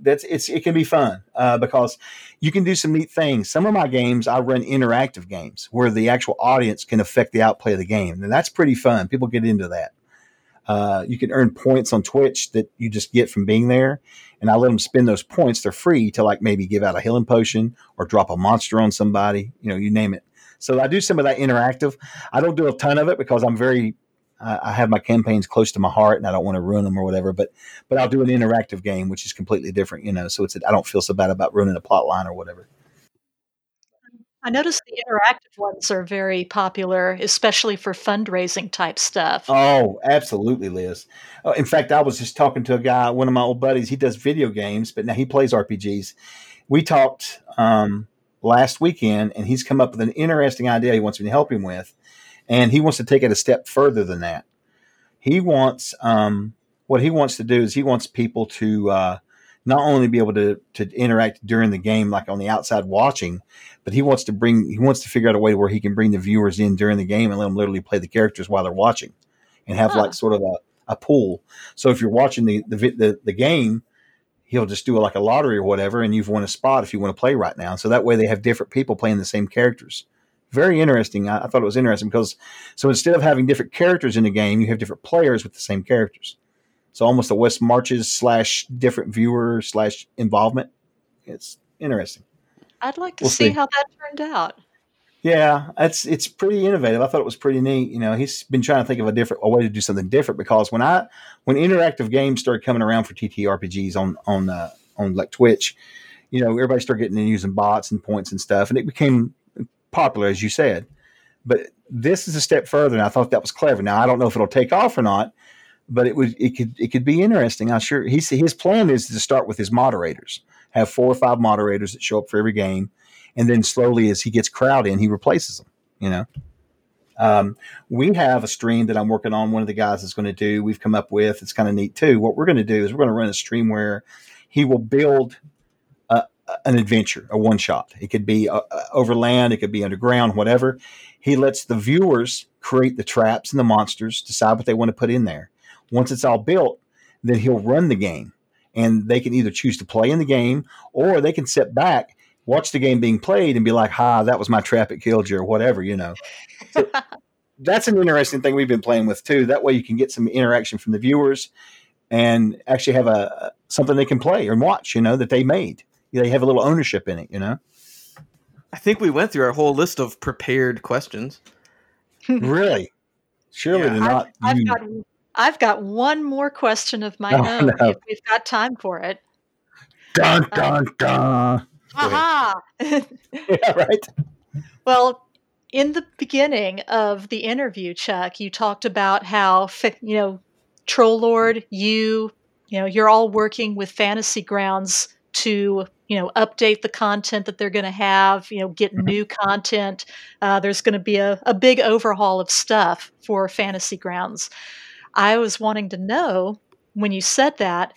that's it's it can be fun uh, because you can do some neat things. Some of my games I run interactive games where the actual audience can affect the outplay of the game, and that's pretty fun. People get into that. Uh, you can earn points on Twitch that you just get from being there, and I let them spend those points. They're free to like maybe give out a healing potion or drop a monster on somebody. You know, you name it. So I do some of that interactive. I don't do a ton of it because I'm very I have my campaigns close to my heart and I don't want to ruin them or whatever. But but I'll do an interactive game, which is completely different, you know. So it's I don't feel so bad about ruining a plot line or whatever. I noticed the interactive ones are very popular, especially for fundraising type stuff. Oh, absolutely, Liz. Uh, in fact, I was just talking to a guy, one of my old buddies. He does video games, but now he plays RPGs. We talked um, last weekend, and he's come up with an interesting idea he wants me to help him with and he wants to take it a step further than that. He wants um, what he wants to do is he wants people to uh, not only be able to to interact during the game, like on the outside watching, but he wants to bring he wants to figure out a way where he can bring the viewers in during the game and let them literally play the characters while they're watching, and have huh. like sort of a, a pool. So if you're watching the the, the the game he'll just do like a lottery or whatever, and you've won a spot if you want to play right now. So that way they have different people playing the same characters very interesting. I, I, thought it was interesting because so instead of having different characters in the game, you have different players with the same characters. So almost a West Marches slash different viewer slash involvement. It's interesting. I'd like to we'll see, see, how that turned out. Yeah, it's it's pretty innovative. I thought it was pretty neat. You know, he's been trying to think of a different a way to do something different because when I when interactive games started coming around for TTRPGs on on uh, on like Twitch, you know, everybody started getting in using bots and points and stuff, and it became popular, as you said. But this is a step further, and I thought that was clever. Now I don't know if it'll take off or not, but it would it could it could be interesting. I'm sure he's his plan is to start with his moderators, have four or five moderators that show up for every game, and then slowly as he gets crowd in, he replaces them. You know. Um, we have a stream that I'm working on. One of the guys is going to do. We've come up with. It's kind of neat too. What we're going to do is we're going to run a stream where he will build an adventure, a one shot. It could be uh, uh, over land, it could be underground, whatever. He lets the viewers create the traps and the monsters, decide what they want to put in there. Once it's all built, then he'll run the game. And they can either choose to play in the game or they can sit back, watch the game being played, and be like, ha, that was my trap, it killed you, or whatever, you know. So that's an interesting thing we've been playing with too. That way you can get some interaction from the viewers and actually have a something they can play and watch, you know, that they made they have a little ownership in it, you know. I think we went through our whole list of prepared questions. really? Surely yeah. They're not. I've, I've, got, I've got one more question of my oh, own no. if we've got time for it. Dun dun dun. Aha! yeah, right. Well, in the beginning of the interview, Chuck, you talked about how you know Troll Lord, you, you know, you're all working with Fantasy Grounds to you know update the content that they're going to have you know get mm-hmm. new content uh, there's going to be a, a big overhaul of stuff for fantasy grounds i was wanting to know when you said that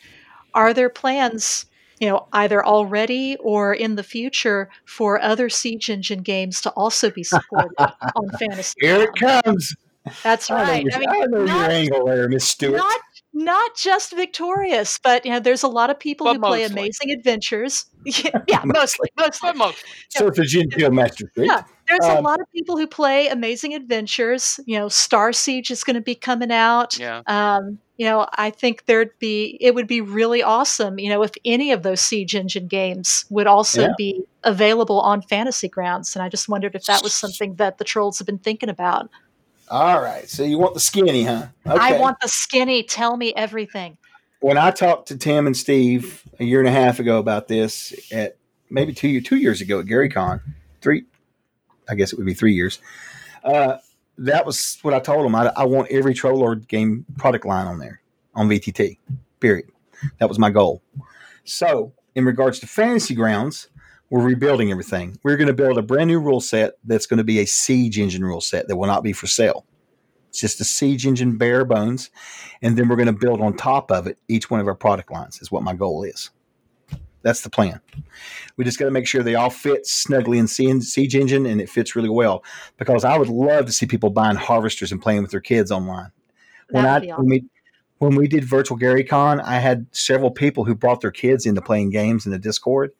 are there plans you know either already or in the future for other siege engine games to also be supported on fantasy here it comes that's right. I, know, I mean, I know not, your angle there, Miss Stewart. Not not just victorious, but you know, there's a lot of people but who mostly. play amazing adventures. yeah, mostly, mostly. mostly. So it's a genteel master Yeah, there's um, a lot of people who play amazing adventures. You know, Star Siege is going to be coming out. Yeah. Um, you know, I think there'd be it would be really awesome. You know, if any of those Siege Engine games would also yeah. be available on Fantasy Grounds, and I just wondered if that was something that the trolls have been thinking about. All right. So you want the skinny, huh? Okay. I want the skinny. Tell me everything. When I talked to Tim and Steve a year and a half ago about this, at maybe two two years ago at GaryCon, three, I guess it would be three years. Uh, that was what I told them. I, I want every Troll Lord game product line on there on VTT. Period. That was my goal. So, in regards to Fantasy Grounds, we're rebuilding everything. We're going to build a brand new rule set that's going to be a siege engine rule set that will not be for sale. It's just a siege engine bare bones. And then we're going to build on top of it each one of our product lines, is what my goal is. That's the plan. We just got to make sure they all fit snugly in Siege Engine and it fits really well. Because I would love to see people buying harvesters and playing with their kids online. When I awesome. when we when we did virtual GaryCon, I had several people who brought their kids into playing games in the Discord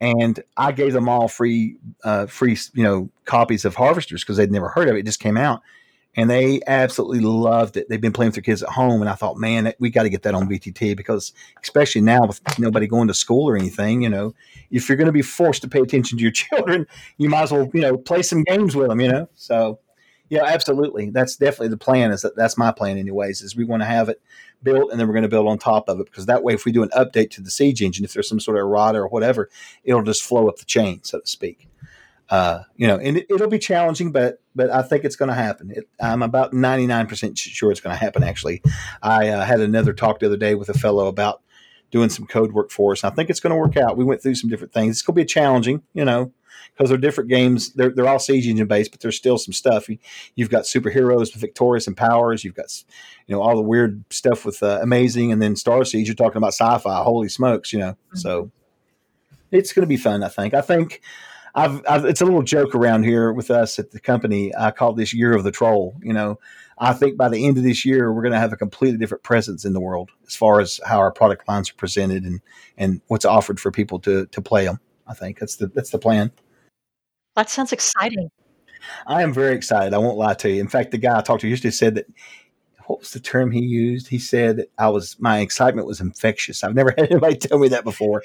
and I gave them all free, uh, free, you know, copies of Harvesters because they'd never heard of it. It just came out, and they absolutely loved it. They've been playing with their kids at home, and I thought, man, we got to get that on VTT because, especially now with nobody going to school or anything, you know, if you're going to be forced to pay attention to your children, you might as well, you know, play some games with them, you know. So, yeah, absolutely, that's definitely the plan. Is that that's my plan, anyways? Is we want to have it built, and then we're going to build on top of it because that way, if we do an update to the Siege engine, if there's some sort of errata or whatever, it'll just flow up the chain, so to speak uh, you know, and it, will be challenging, but but I think it's going to happen. It, I'm about 99% sure it's going to happen. Actually, I uh, had another talk the other day with a fellow about doing some code work for us. I think it's going to work out. We went through some different things. It's going to be challenging, you know, because they're different games. They're they're all siege engine based, but there's still some stuff. You've got superheroes victorious and powers. You've got you know all the weird stuff with uh, amazing, and then Star Siege. You're talking about sci-fi. Holy smokes, you know. Mm-hmm. So it's going to be fun. I think. I think. I've, I've, it's a little joke around here with us at the company. I call this year of the troll. You know, I think by the end of this year, we're going to have a completely different presence in the world as far as how our product lines are presented and and what's offered for people to to play them. I think that's the that's the plan. That sounds exciting. I am very excited. I won't lie to you. In fact, the guy I talked to yesterday said that what was the term he used? He said I was my excitement was infectious. I've never had anybody tell me that before.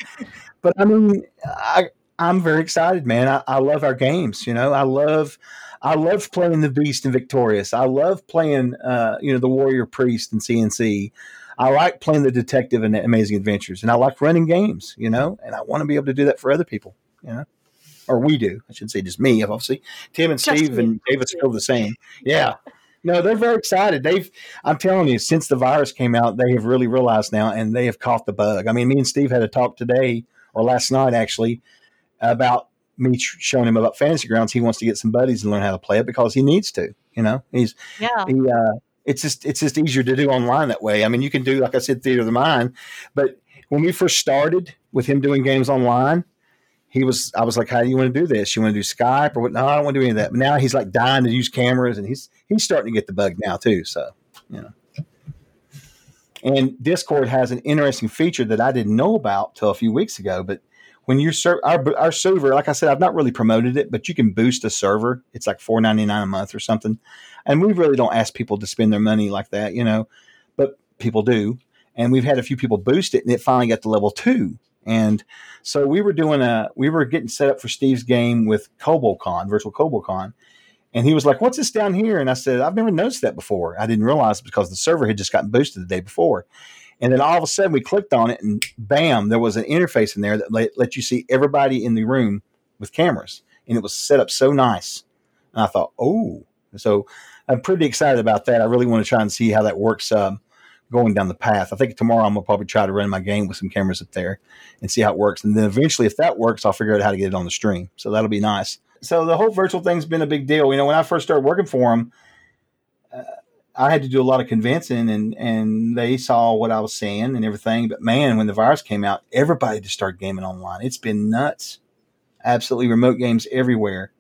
But I mean, I I'm very excited, man. I, I love our games. You know, I love I love playing the Beast and Victorious. I love playing, uh, you know, the Warrior Priest and C&C. I like playing the detective and Amazing Adventures, and I like running games. You know, and I want to be able to do that for other people. You know, or we do. I should say just me, obviously. Tim and Steve and David's still the same. Yeah. No, they're very excited. They've, I'm telling you, since the virus came out, they have really realized now, and they have caught the bug. I mean, me and Steve had a talk today or last night actually about me showing him about fantasy grounds. He wants to get some buddies and learn how to play it because he needs to. You know, he's yeah. He, uh, it's just it's just easier to do online that way. I mean, you can do like I said, theater of the mind. But when we first started with him doing games online, he was I was like, "How do you want to do this? You want to do Skype or what?" No, I don't want to do any of that. But now he's like dying to use cameras, and he's he's starting to get the bug now too. So you know. And Discord has an interesting feature that I didn't know about till a few weeks ago, but when you serve our, our server, like I said, I've not really promoted it, but you can boost a server. It's like four ninety nine a month or something, and we really don't ask people to spend their money like that, you know, but people do, and we've had a few people boost it, and it finally got to level two. And so we were doing a, we were getting set up for Steve's game with CoboCon, Virtual CoboCon, and he was like, "What's this down here?" And I said, "I've never noticed that before. I didn't realize because the server had just gotten boosted the day before." And then all of a sudden we clicked on it and bam, there was an interface in there that let, let you see everybody in the room with cameras. And it was set up so nice. And I thought, oh, so I'm pretty excited about that. I really want to try and see how that works um, going down the path. I think tomorrow I'm to probably try to run my game with some cameras up there and see how it works. And then eventually, if that works, I'll figure out how to get it on the stream. So that'll be nice. So the whole virtual thing's been a big deal. You know, when I first started working for them, uh, I had to do a lot of convincing, and and they saw what I was saying and everything. But man, when the virus came out, everybody just started gaming online. It's been nuts. Absolutely, remote games everywhere,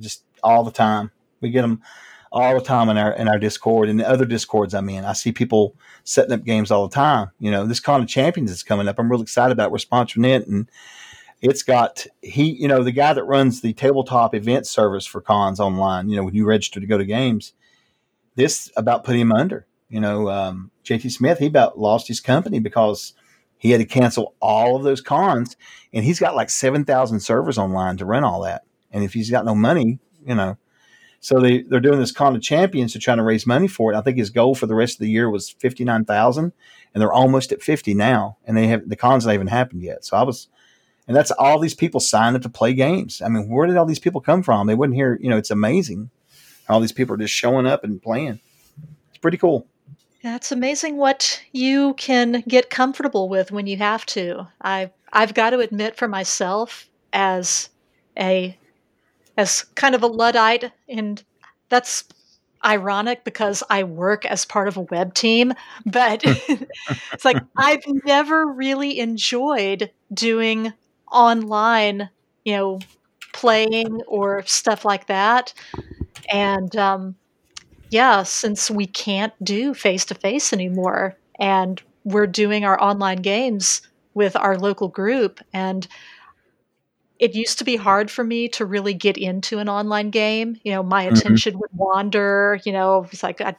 just all the time. We get them all the time in our in our Discord and the other Discords I'm in. I see people setting up games all the time. You know, this Con of Champions is coming up. I'm really excited about. It. We're sponsoring it, and it's got he. You know, the guy that runs the tabletop event service for cons online. You know, when you register to go to games this about put him under. You know, um, JT Smith, he about lost his company because he had to cancel all of those cons, and he's got like seven thousand servers online to run all that. And if he's got no money, you know, so they they're doing this con of champions to try to raise money for it. I think his goal for the rest of the year was fifty nine thousand, and they're almost at fifty now, and they have the cons not even happened yet. So I was, and that's all these people signed up to play games. I mean, where did all these people come from? They wouldn't hear, you know, it's amazing all these people are just showing up and playing. It's pretty cool. Yeah, it's amazing what you can get comfortable with when you have to. I I've got to admit for myself as a as kind of a luddite and that's ironic because I work as part of a web team, but it's like I've never really enjoyed doing online, you know, playing or stuff like that. And um, yeah, since we can't do face to face anymore, and we're doing our online games with our local group, and it used to be hard for me to really get into an online game. You know, my Mhm. attention would wander. You know, it's like I'd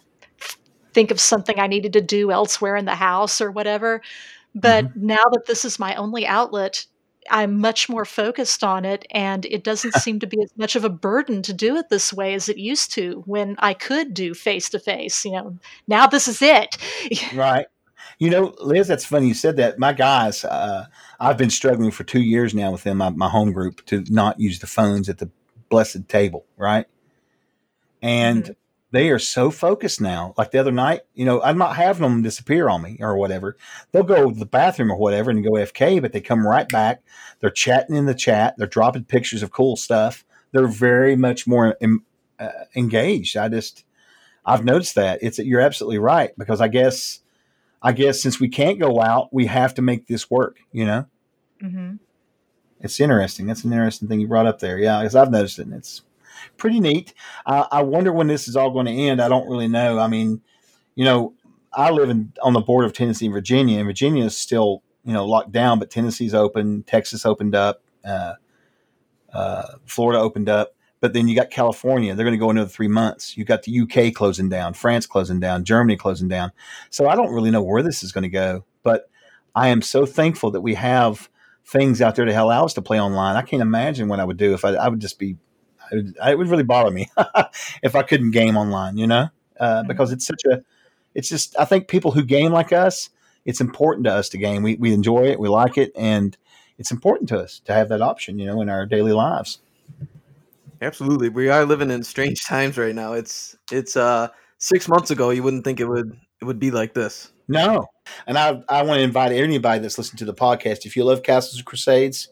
think of something I needed to do elsewhere in the house or whatever. But now that this is my only outlet, I'm much more focused on it, and it doesn't seem to be as much of a burden to do it this way as it used to when I could do face to face. You know, now this is it. Right. You know, Liz, that's funny you said that. My guys, uh, I've been struggling for two years now with them, my, my home group, to not use the phones at the blessed table, right? And they are so focused now. Like the other night, you know, I'm not having them disappear on me or whatever. They'll go to the bathroom or whatever and go FK, but they come right back. They're chatting in the chat. They're dropping pictures of cool stuff. They're very much more em- uh, engaged. I just, I've noticed that. It's you're absolutely right because I guess, I guess since we can't go out, we have to make this work. You know, hmm it's interesting. That's an interesting thing you brought up there. Yeah, because I've noticed it. And it's pretty neat. Uh, I wonder when this is all going to end. I don't really know. I mean, you know, I live in on the border of Tennessee and Virginia, and Virginia is still you know locked down, but Tennessee's open, Texas opened up, uh, uh, Florida opened up. But then you got California; they're going to go another three months. You got the UK closing down, France closing down, Germany closing down. So I don't really know where this is going to go. But I am so thankful that we have things out there to allow us to play online. I can't imagine what I would do if I, I would just be. It would, it would really bother me if I couldn't game online. You know, uh, Mhm. because it's such a. It's just I think people who game like us, it's important to us to game. We we enjoy it, we like it, and it's important to us to have that option. You know, in our daily lives. Absolutely. We are living in strange times right now. It's it's uh six months ago you wouldn't think it would it would be like this. No. And I, I want to invite anybody that's listening to the podcast, if you love Castles and Crusades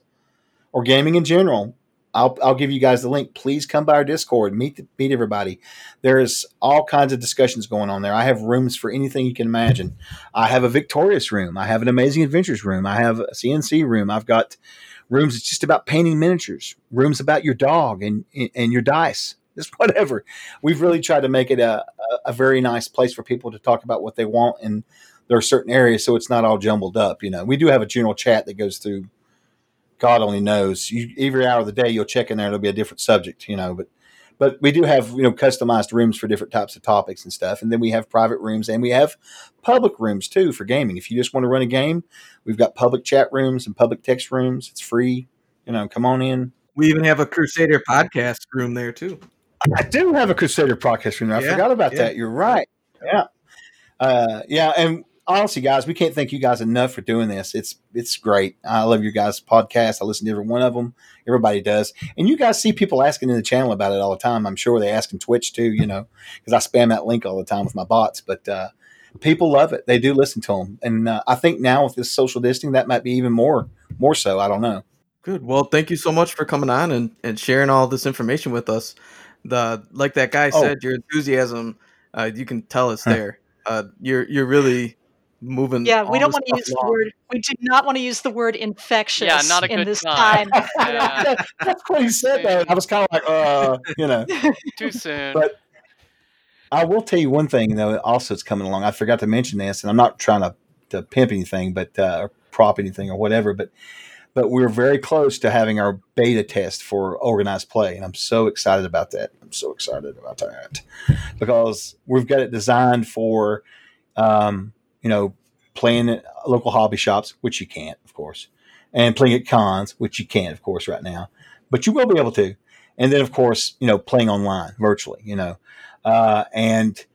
or gaming in general, I'll, I'll give you guys the link. Please come by our Discord, meet the, meet everybody. There's all kinds of discussions going on there. I have rooms for anything you can imagine. I have a Victorious room. I have an Amazing Adventures room. I have a C&C room. I've got rooms that's just about painting miniatures. Rooms about your dog and and your dice. Just whatever. We've really tried to make it a, a, a very nice place for people to talk about what they want and there are certain areas so it's not all jumbled up you know we do have a general chat that goes through god only knows you, every hour of the day you'll check in there it'll be a different subject you know but but we do have you know customized rooms for different types of topics and stuff and then we have private rooms and we have public rooms too for gaming if you just want to run a game we've got public chat rooms and public text rooms it's free you know come on in We even have a Crusader podcast room there too. I do have a Crusader podcast room. I Yeah, forgot about yeah. that. You're right. Yeah. Uh, yeah. And honestly, guys, we can't thank you guys enough for doing this. It's it's great. I love your guys' podcast. I listen to every one of them. Everybody does. And you guys see people asking in the channel about it all the time. I'm sure they ask in Twitch too, you know, because I spam that link all the time with my bots. But uh, people love it. They do listen to them. And uh, I think now with this social distancing, that might be even more more so. I don't know. Good. Well, thank you so much for coming on and, and sharing all this information with us. The like that guy Oh. said, your enthusiasm, uh, you can tell it's Huh. there. Uh, you're you're really moving. Yeah, we don't want to stuff use the word. We do not want to use the word infectious Yeah, not a in good this time. time. Yeah, That's what he said. Though. I was kind of like, uh, you know. too soon. But I will tell you one thing though. Also, it's coming along. I forgot to mention this, and I'm not trying to, to pimp anything, but uh, or prop anything or whatever. But but we're very close to having our beta test for organized play, and I'm so excited about that. I'm so excited about that because we've got it designed for, um, you know, playing at local hobby shops, which you can't, of course, and playing at cons, which you can't, of course, right now, but you will be able to. And then, of course, you know, playing online virtually, you know, uh, and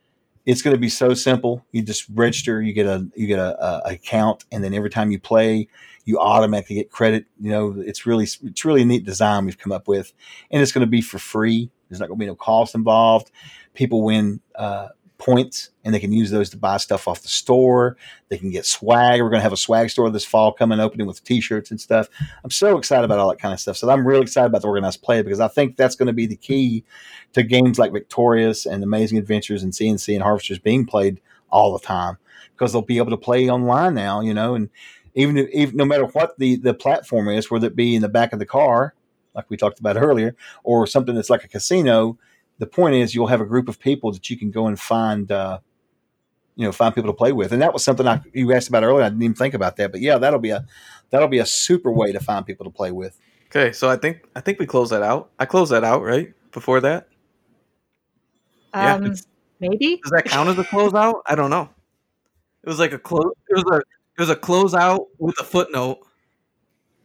it's going to be so simple. You just register, you get a you get a, a account, and then every time you play, you automatically get credit. You know, it's really it's really a neat design we've come up with, and it's going to be for free. There's not going to be no cost involved. People win uh, points, and they can use those to buy stuff off the store. They can get swag. We're going to have a swag store this fall coming opening with T-shirts and stuff. I'm so excited about all that kind of stuff. So I'm really excited about the organized play because I think that's going to be the key to games like Victorious and Amazing Adventures and C&C and Harvesters being played all the time because they'll be able to play online now, you know, and even if, no matter what the the platform is, whether it be in the back of the car, like we talked about earlier, or something that's like a casino. The point is, you'll have a group of people that you can go and find, uh, you know, find people to play with, and that was something I you asked about earlier. I didn't even think about that, but yeah, that'll be a that'll be a super way to find people to play with. Okay, so I think I think we close that out. I close that out right before that. Yeah, Um, it's- maybe. Does that count as a closeout? I don't know. It was like a close. It was a it was a closeout with a footnote.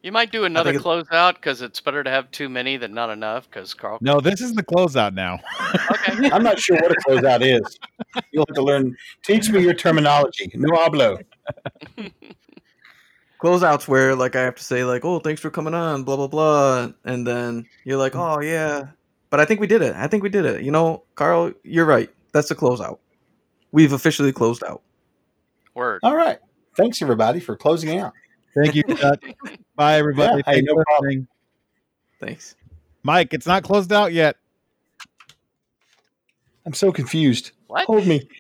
You might do another it's- closeout because it's better to have too many than not enough. Because Carl. No, this is the closeout now. Okay. I'm not sure what a closeout is. You'll have to learn. Teach me your terminology. No hablo. Closeouts where like I have to say like, oh, thanks for coming on, blah blah blah, and then you're like, oh yeah. But I think we did it. I think we did it. You know, Carl, you're right. That's the closeout. We've officially closed out. Word. All right. Thanks everybody for closing out. Thank you. Chuck. Bye, everybody. Yeah, hey, Thanks no problem. Thanks. Mike, it's not closed out yet. I'm so confused. What? Hold me.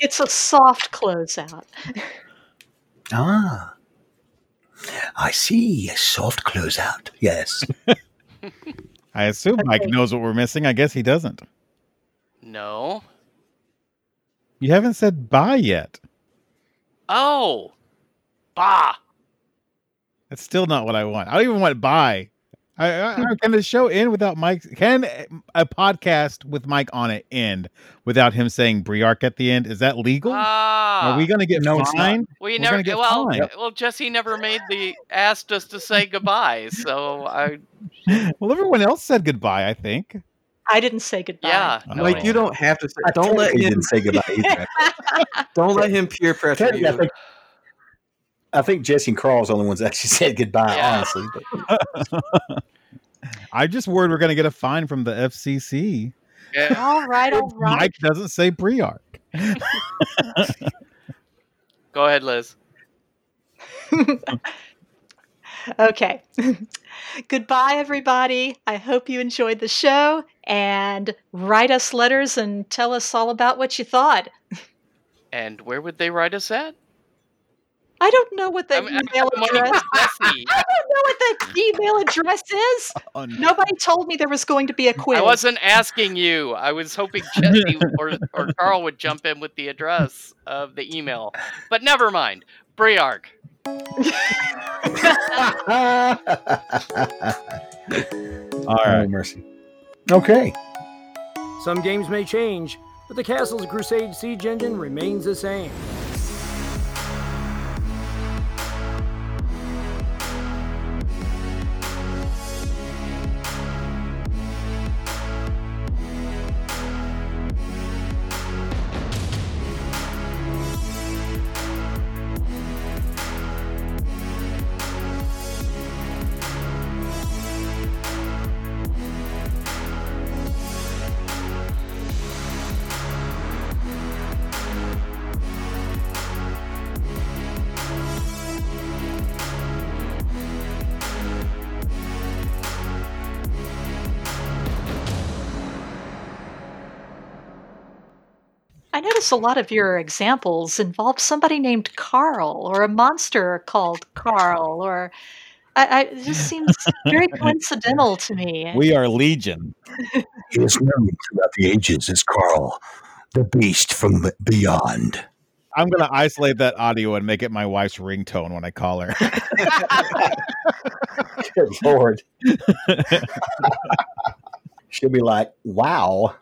It's a soft closeout. Ah. I see. A soft closeout. Yes. I assume Mike knows what we're missing. I guess he doesn't. No. You haven't said bye yet. Oh. Bah. That's still not what I want. I don't even want bye. I, I, I- can the show end without Mike? Can a podcast with Mike on it end without him saying Briark at the end? Is that legal? Ah. Are we going to get No, it's not. fined? We we're never. get Well, fined. well, Jesse never made the asked us to say goodbye. So I. Well, everyone else said goodbye. I think. I didn't say goodbye. Yeah. I'm no. Like you don't have to say. I Don't let him. didn't say goodbye either. Don't let him peer pressure you. Think, I think Jesse and Carl are the only ones that actually said goodbye, Yeah. honestly. But I just worried we're going to get a fine from the FCC. Yeah. All right, all right. Mike doesn't say Briark. Go ahead, Liz. Okay. Goodbye, everybody. I hope you enjoyed the show and write us letters and tell us all about what you thought. And where would they write us at? I don't know what the I'm- I'm email address. with I don't know what the email address is. Oh, no. Nobody told me there was going to be a quiz. I wasn't asking you. I was hoping Jesse or, or Carl would jump in with the address of the email. But never mind. Briark. All right. oh, mercy. Okay. Some games may change, but the Castles Crusade siege engine remains the same. A lot of your examples involve somebody named Carl or a monster called Carl or I, I, it just seems very coincidental to me. We are Legion. He is known throughout the ages as Carl, the beast from beyond. I'm going to isolate that audio and make it my wife's ringtone when I call her. Good Lord. She'll be like, wow.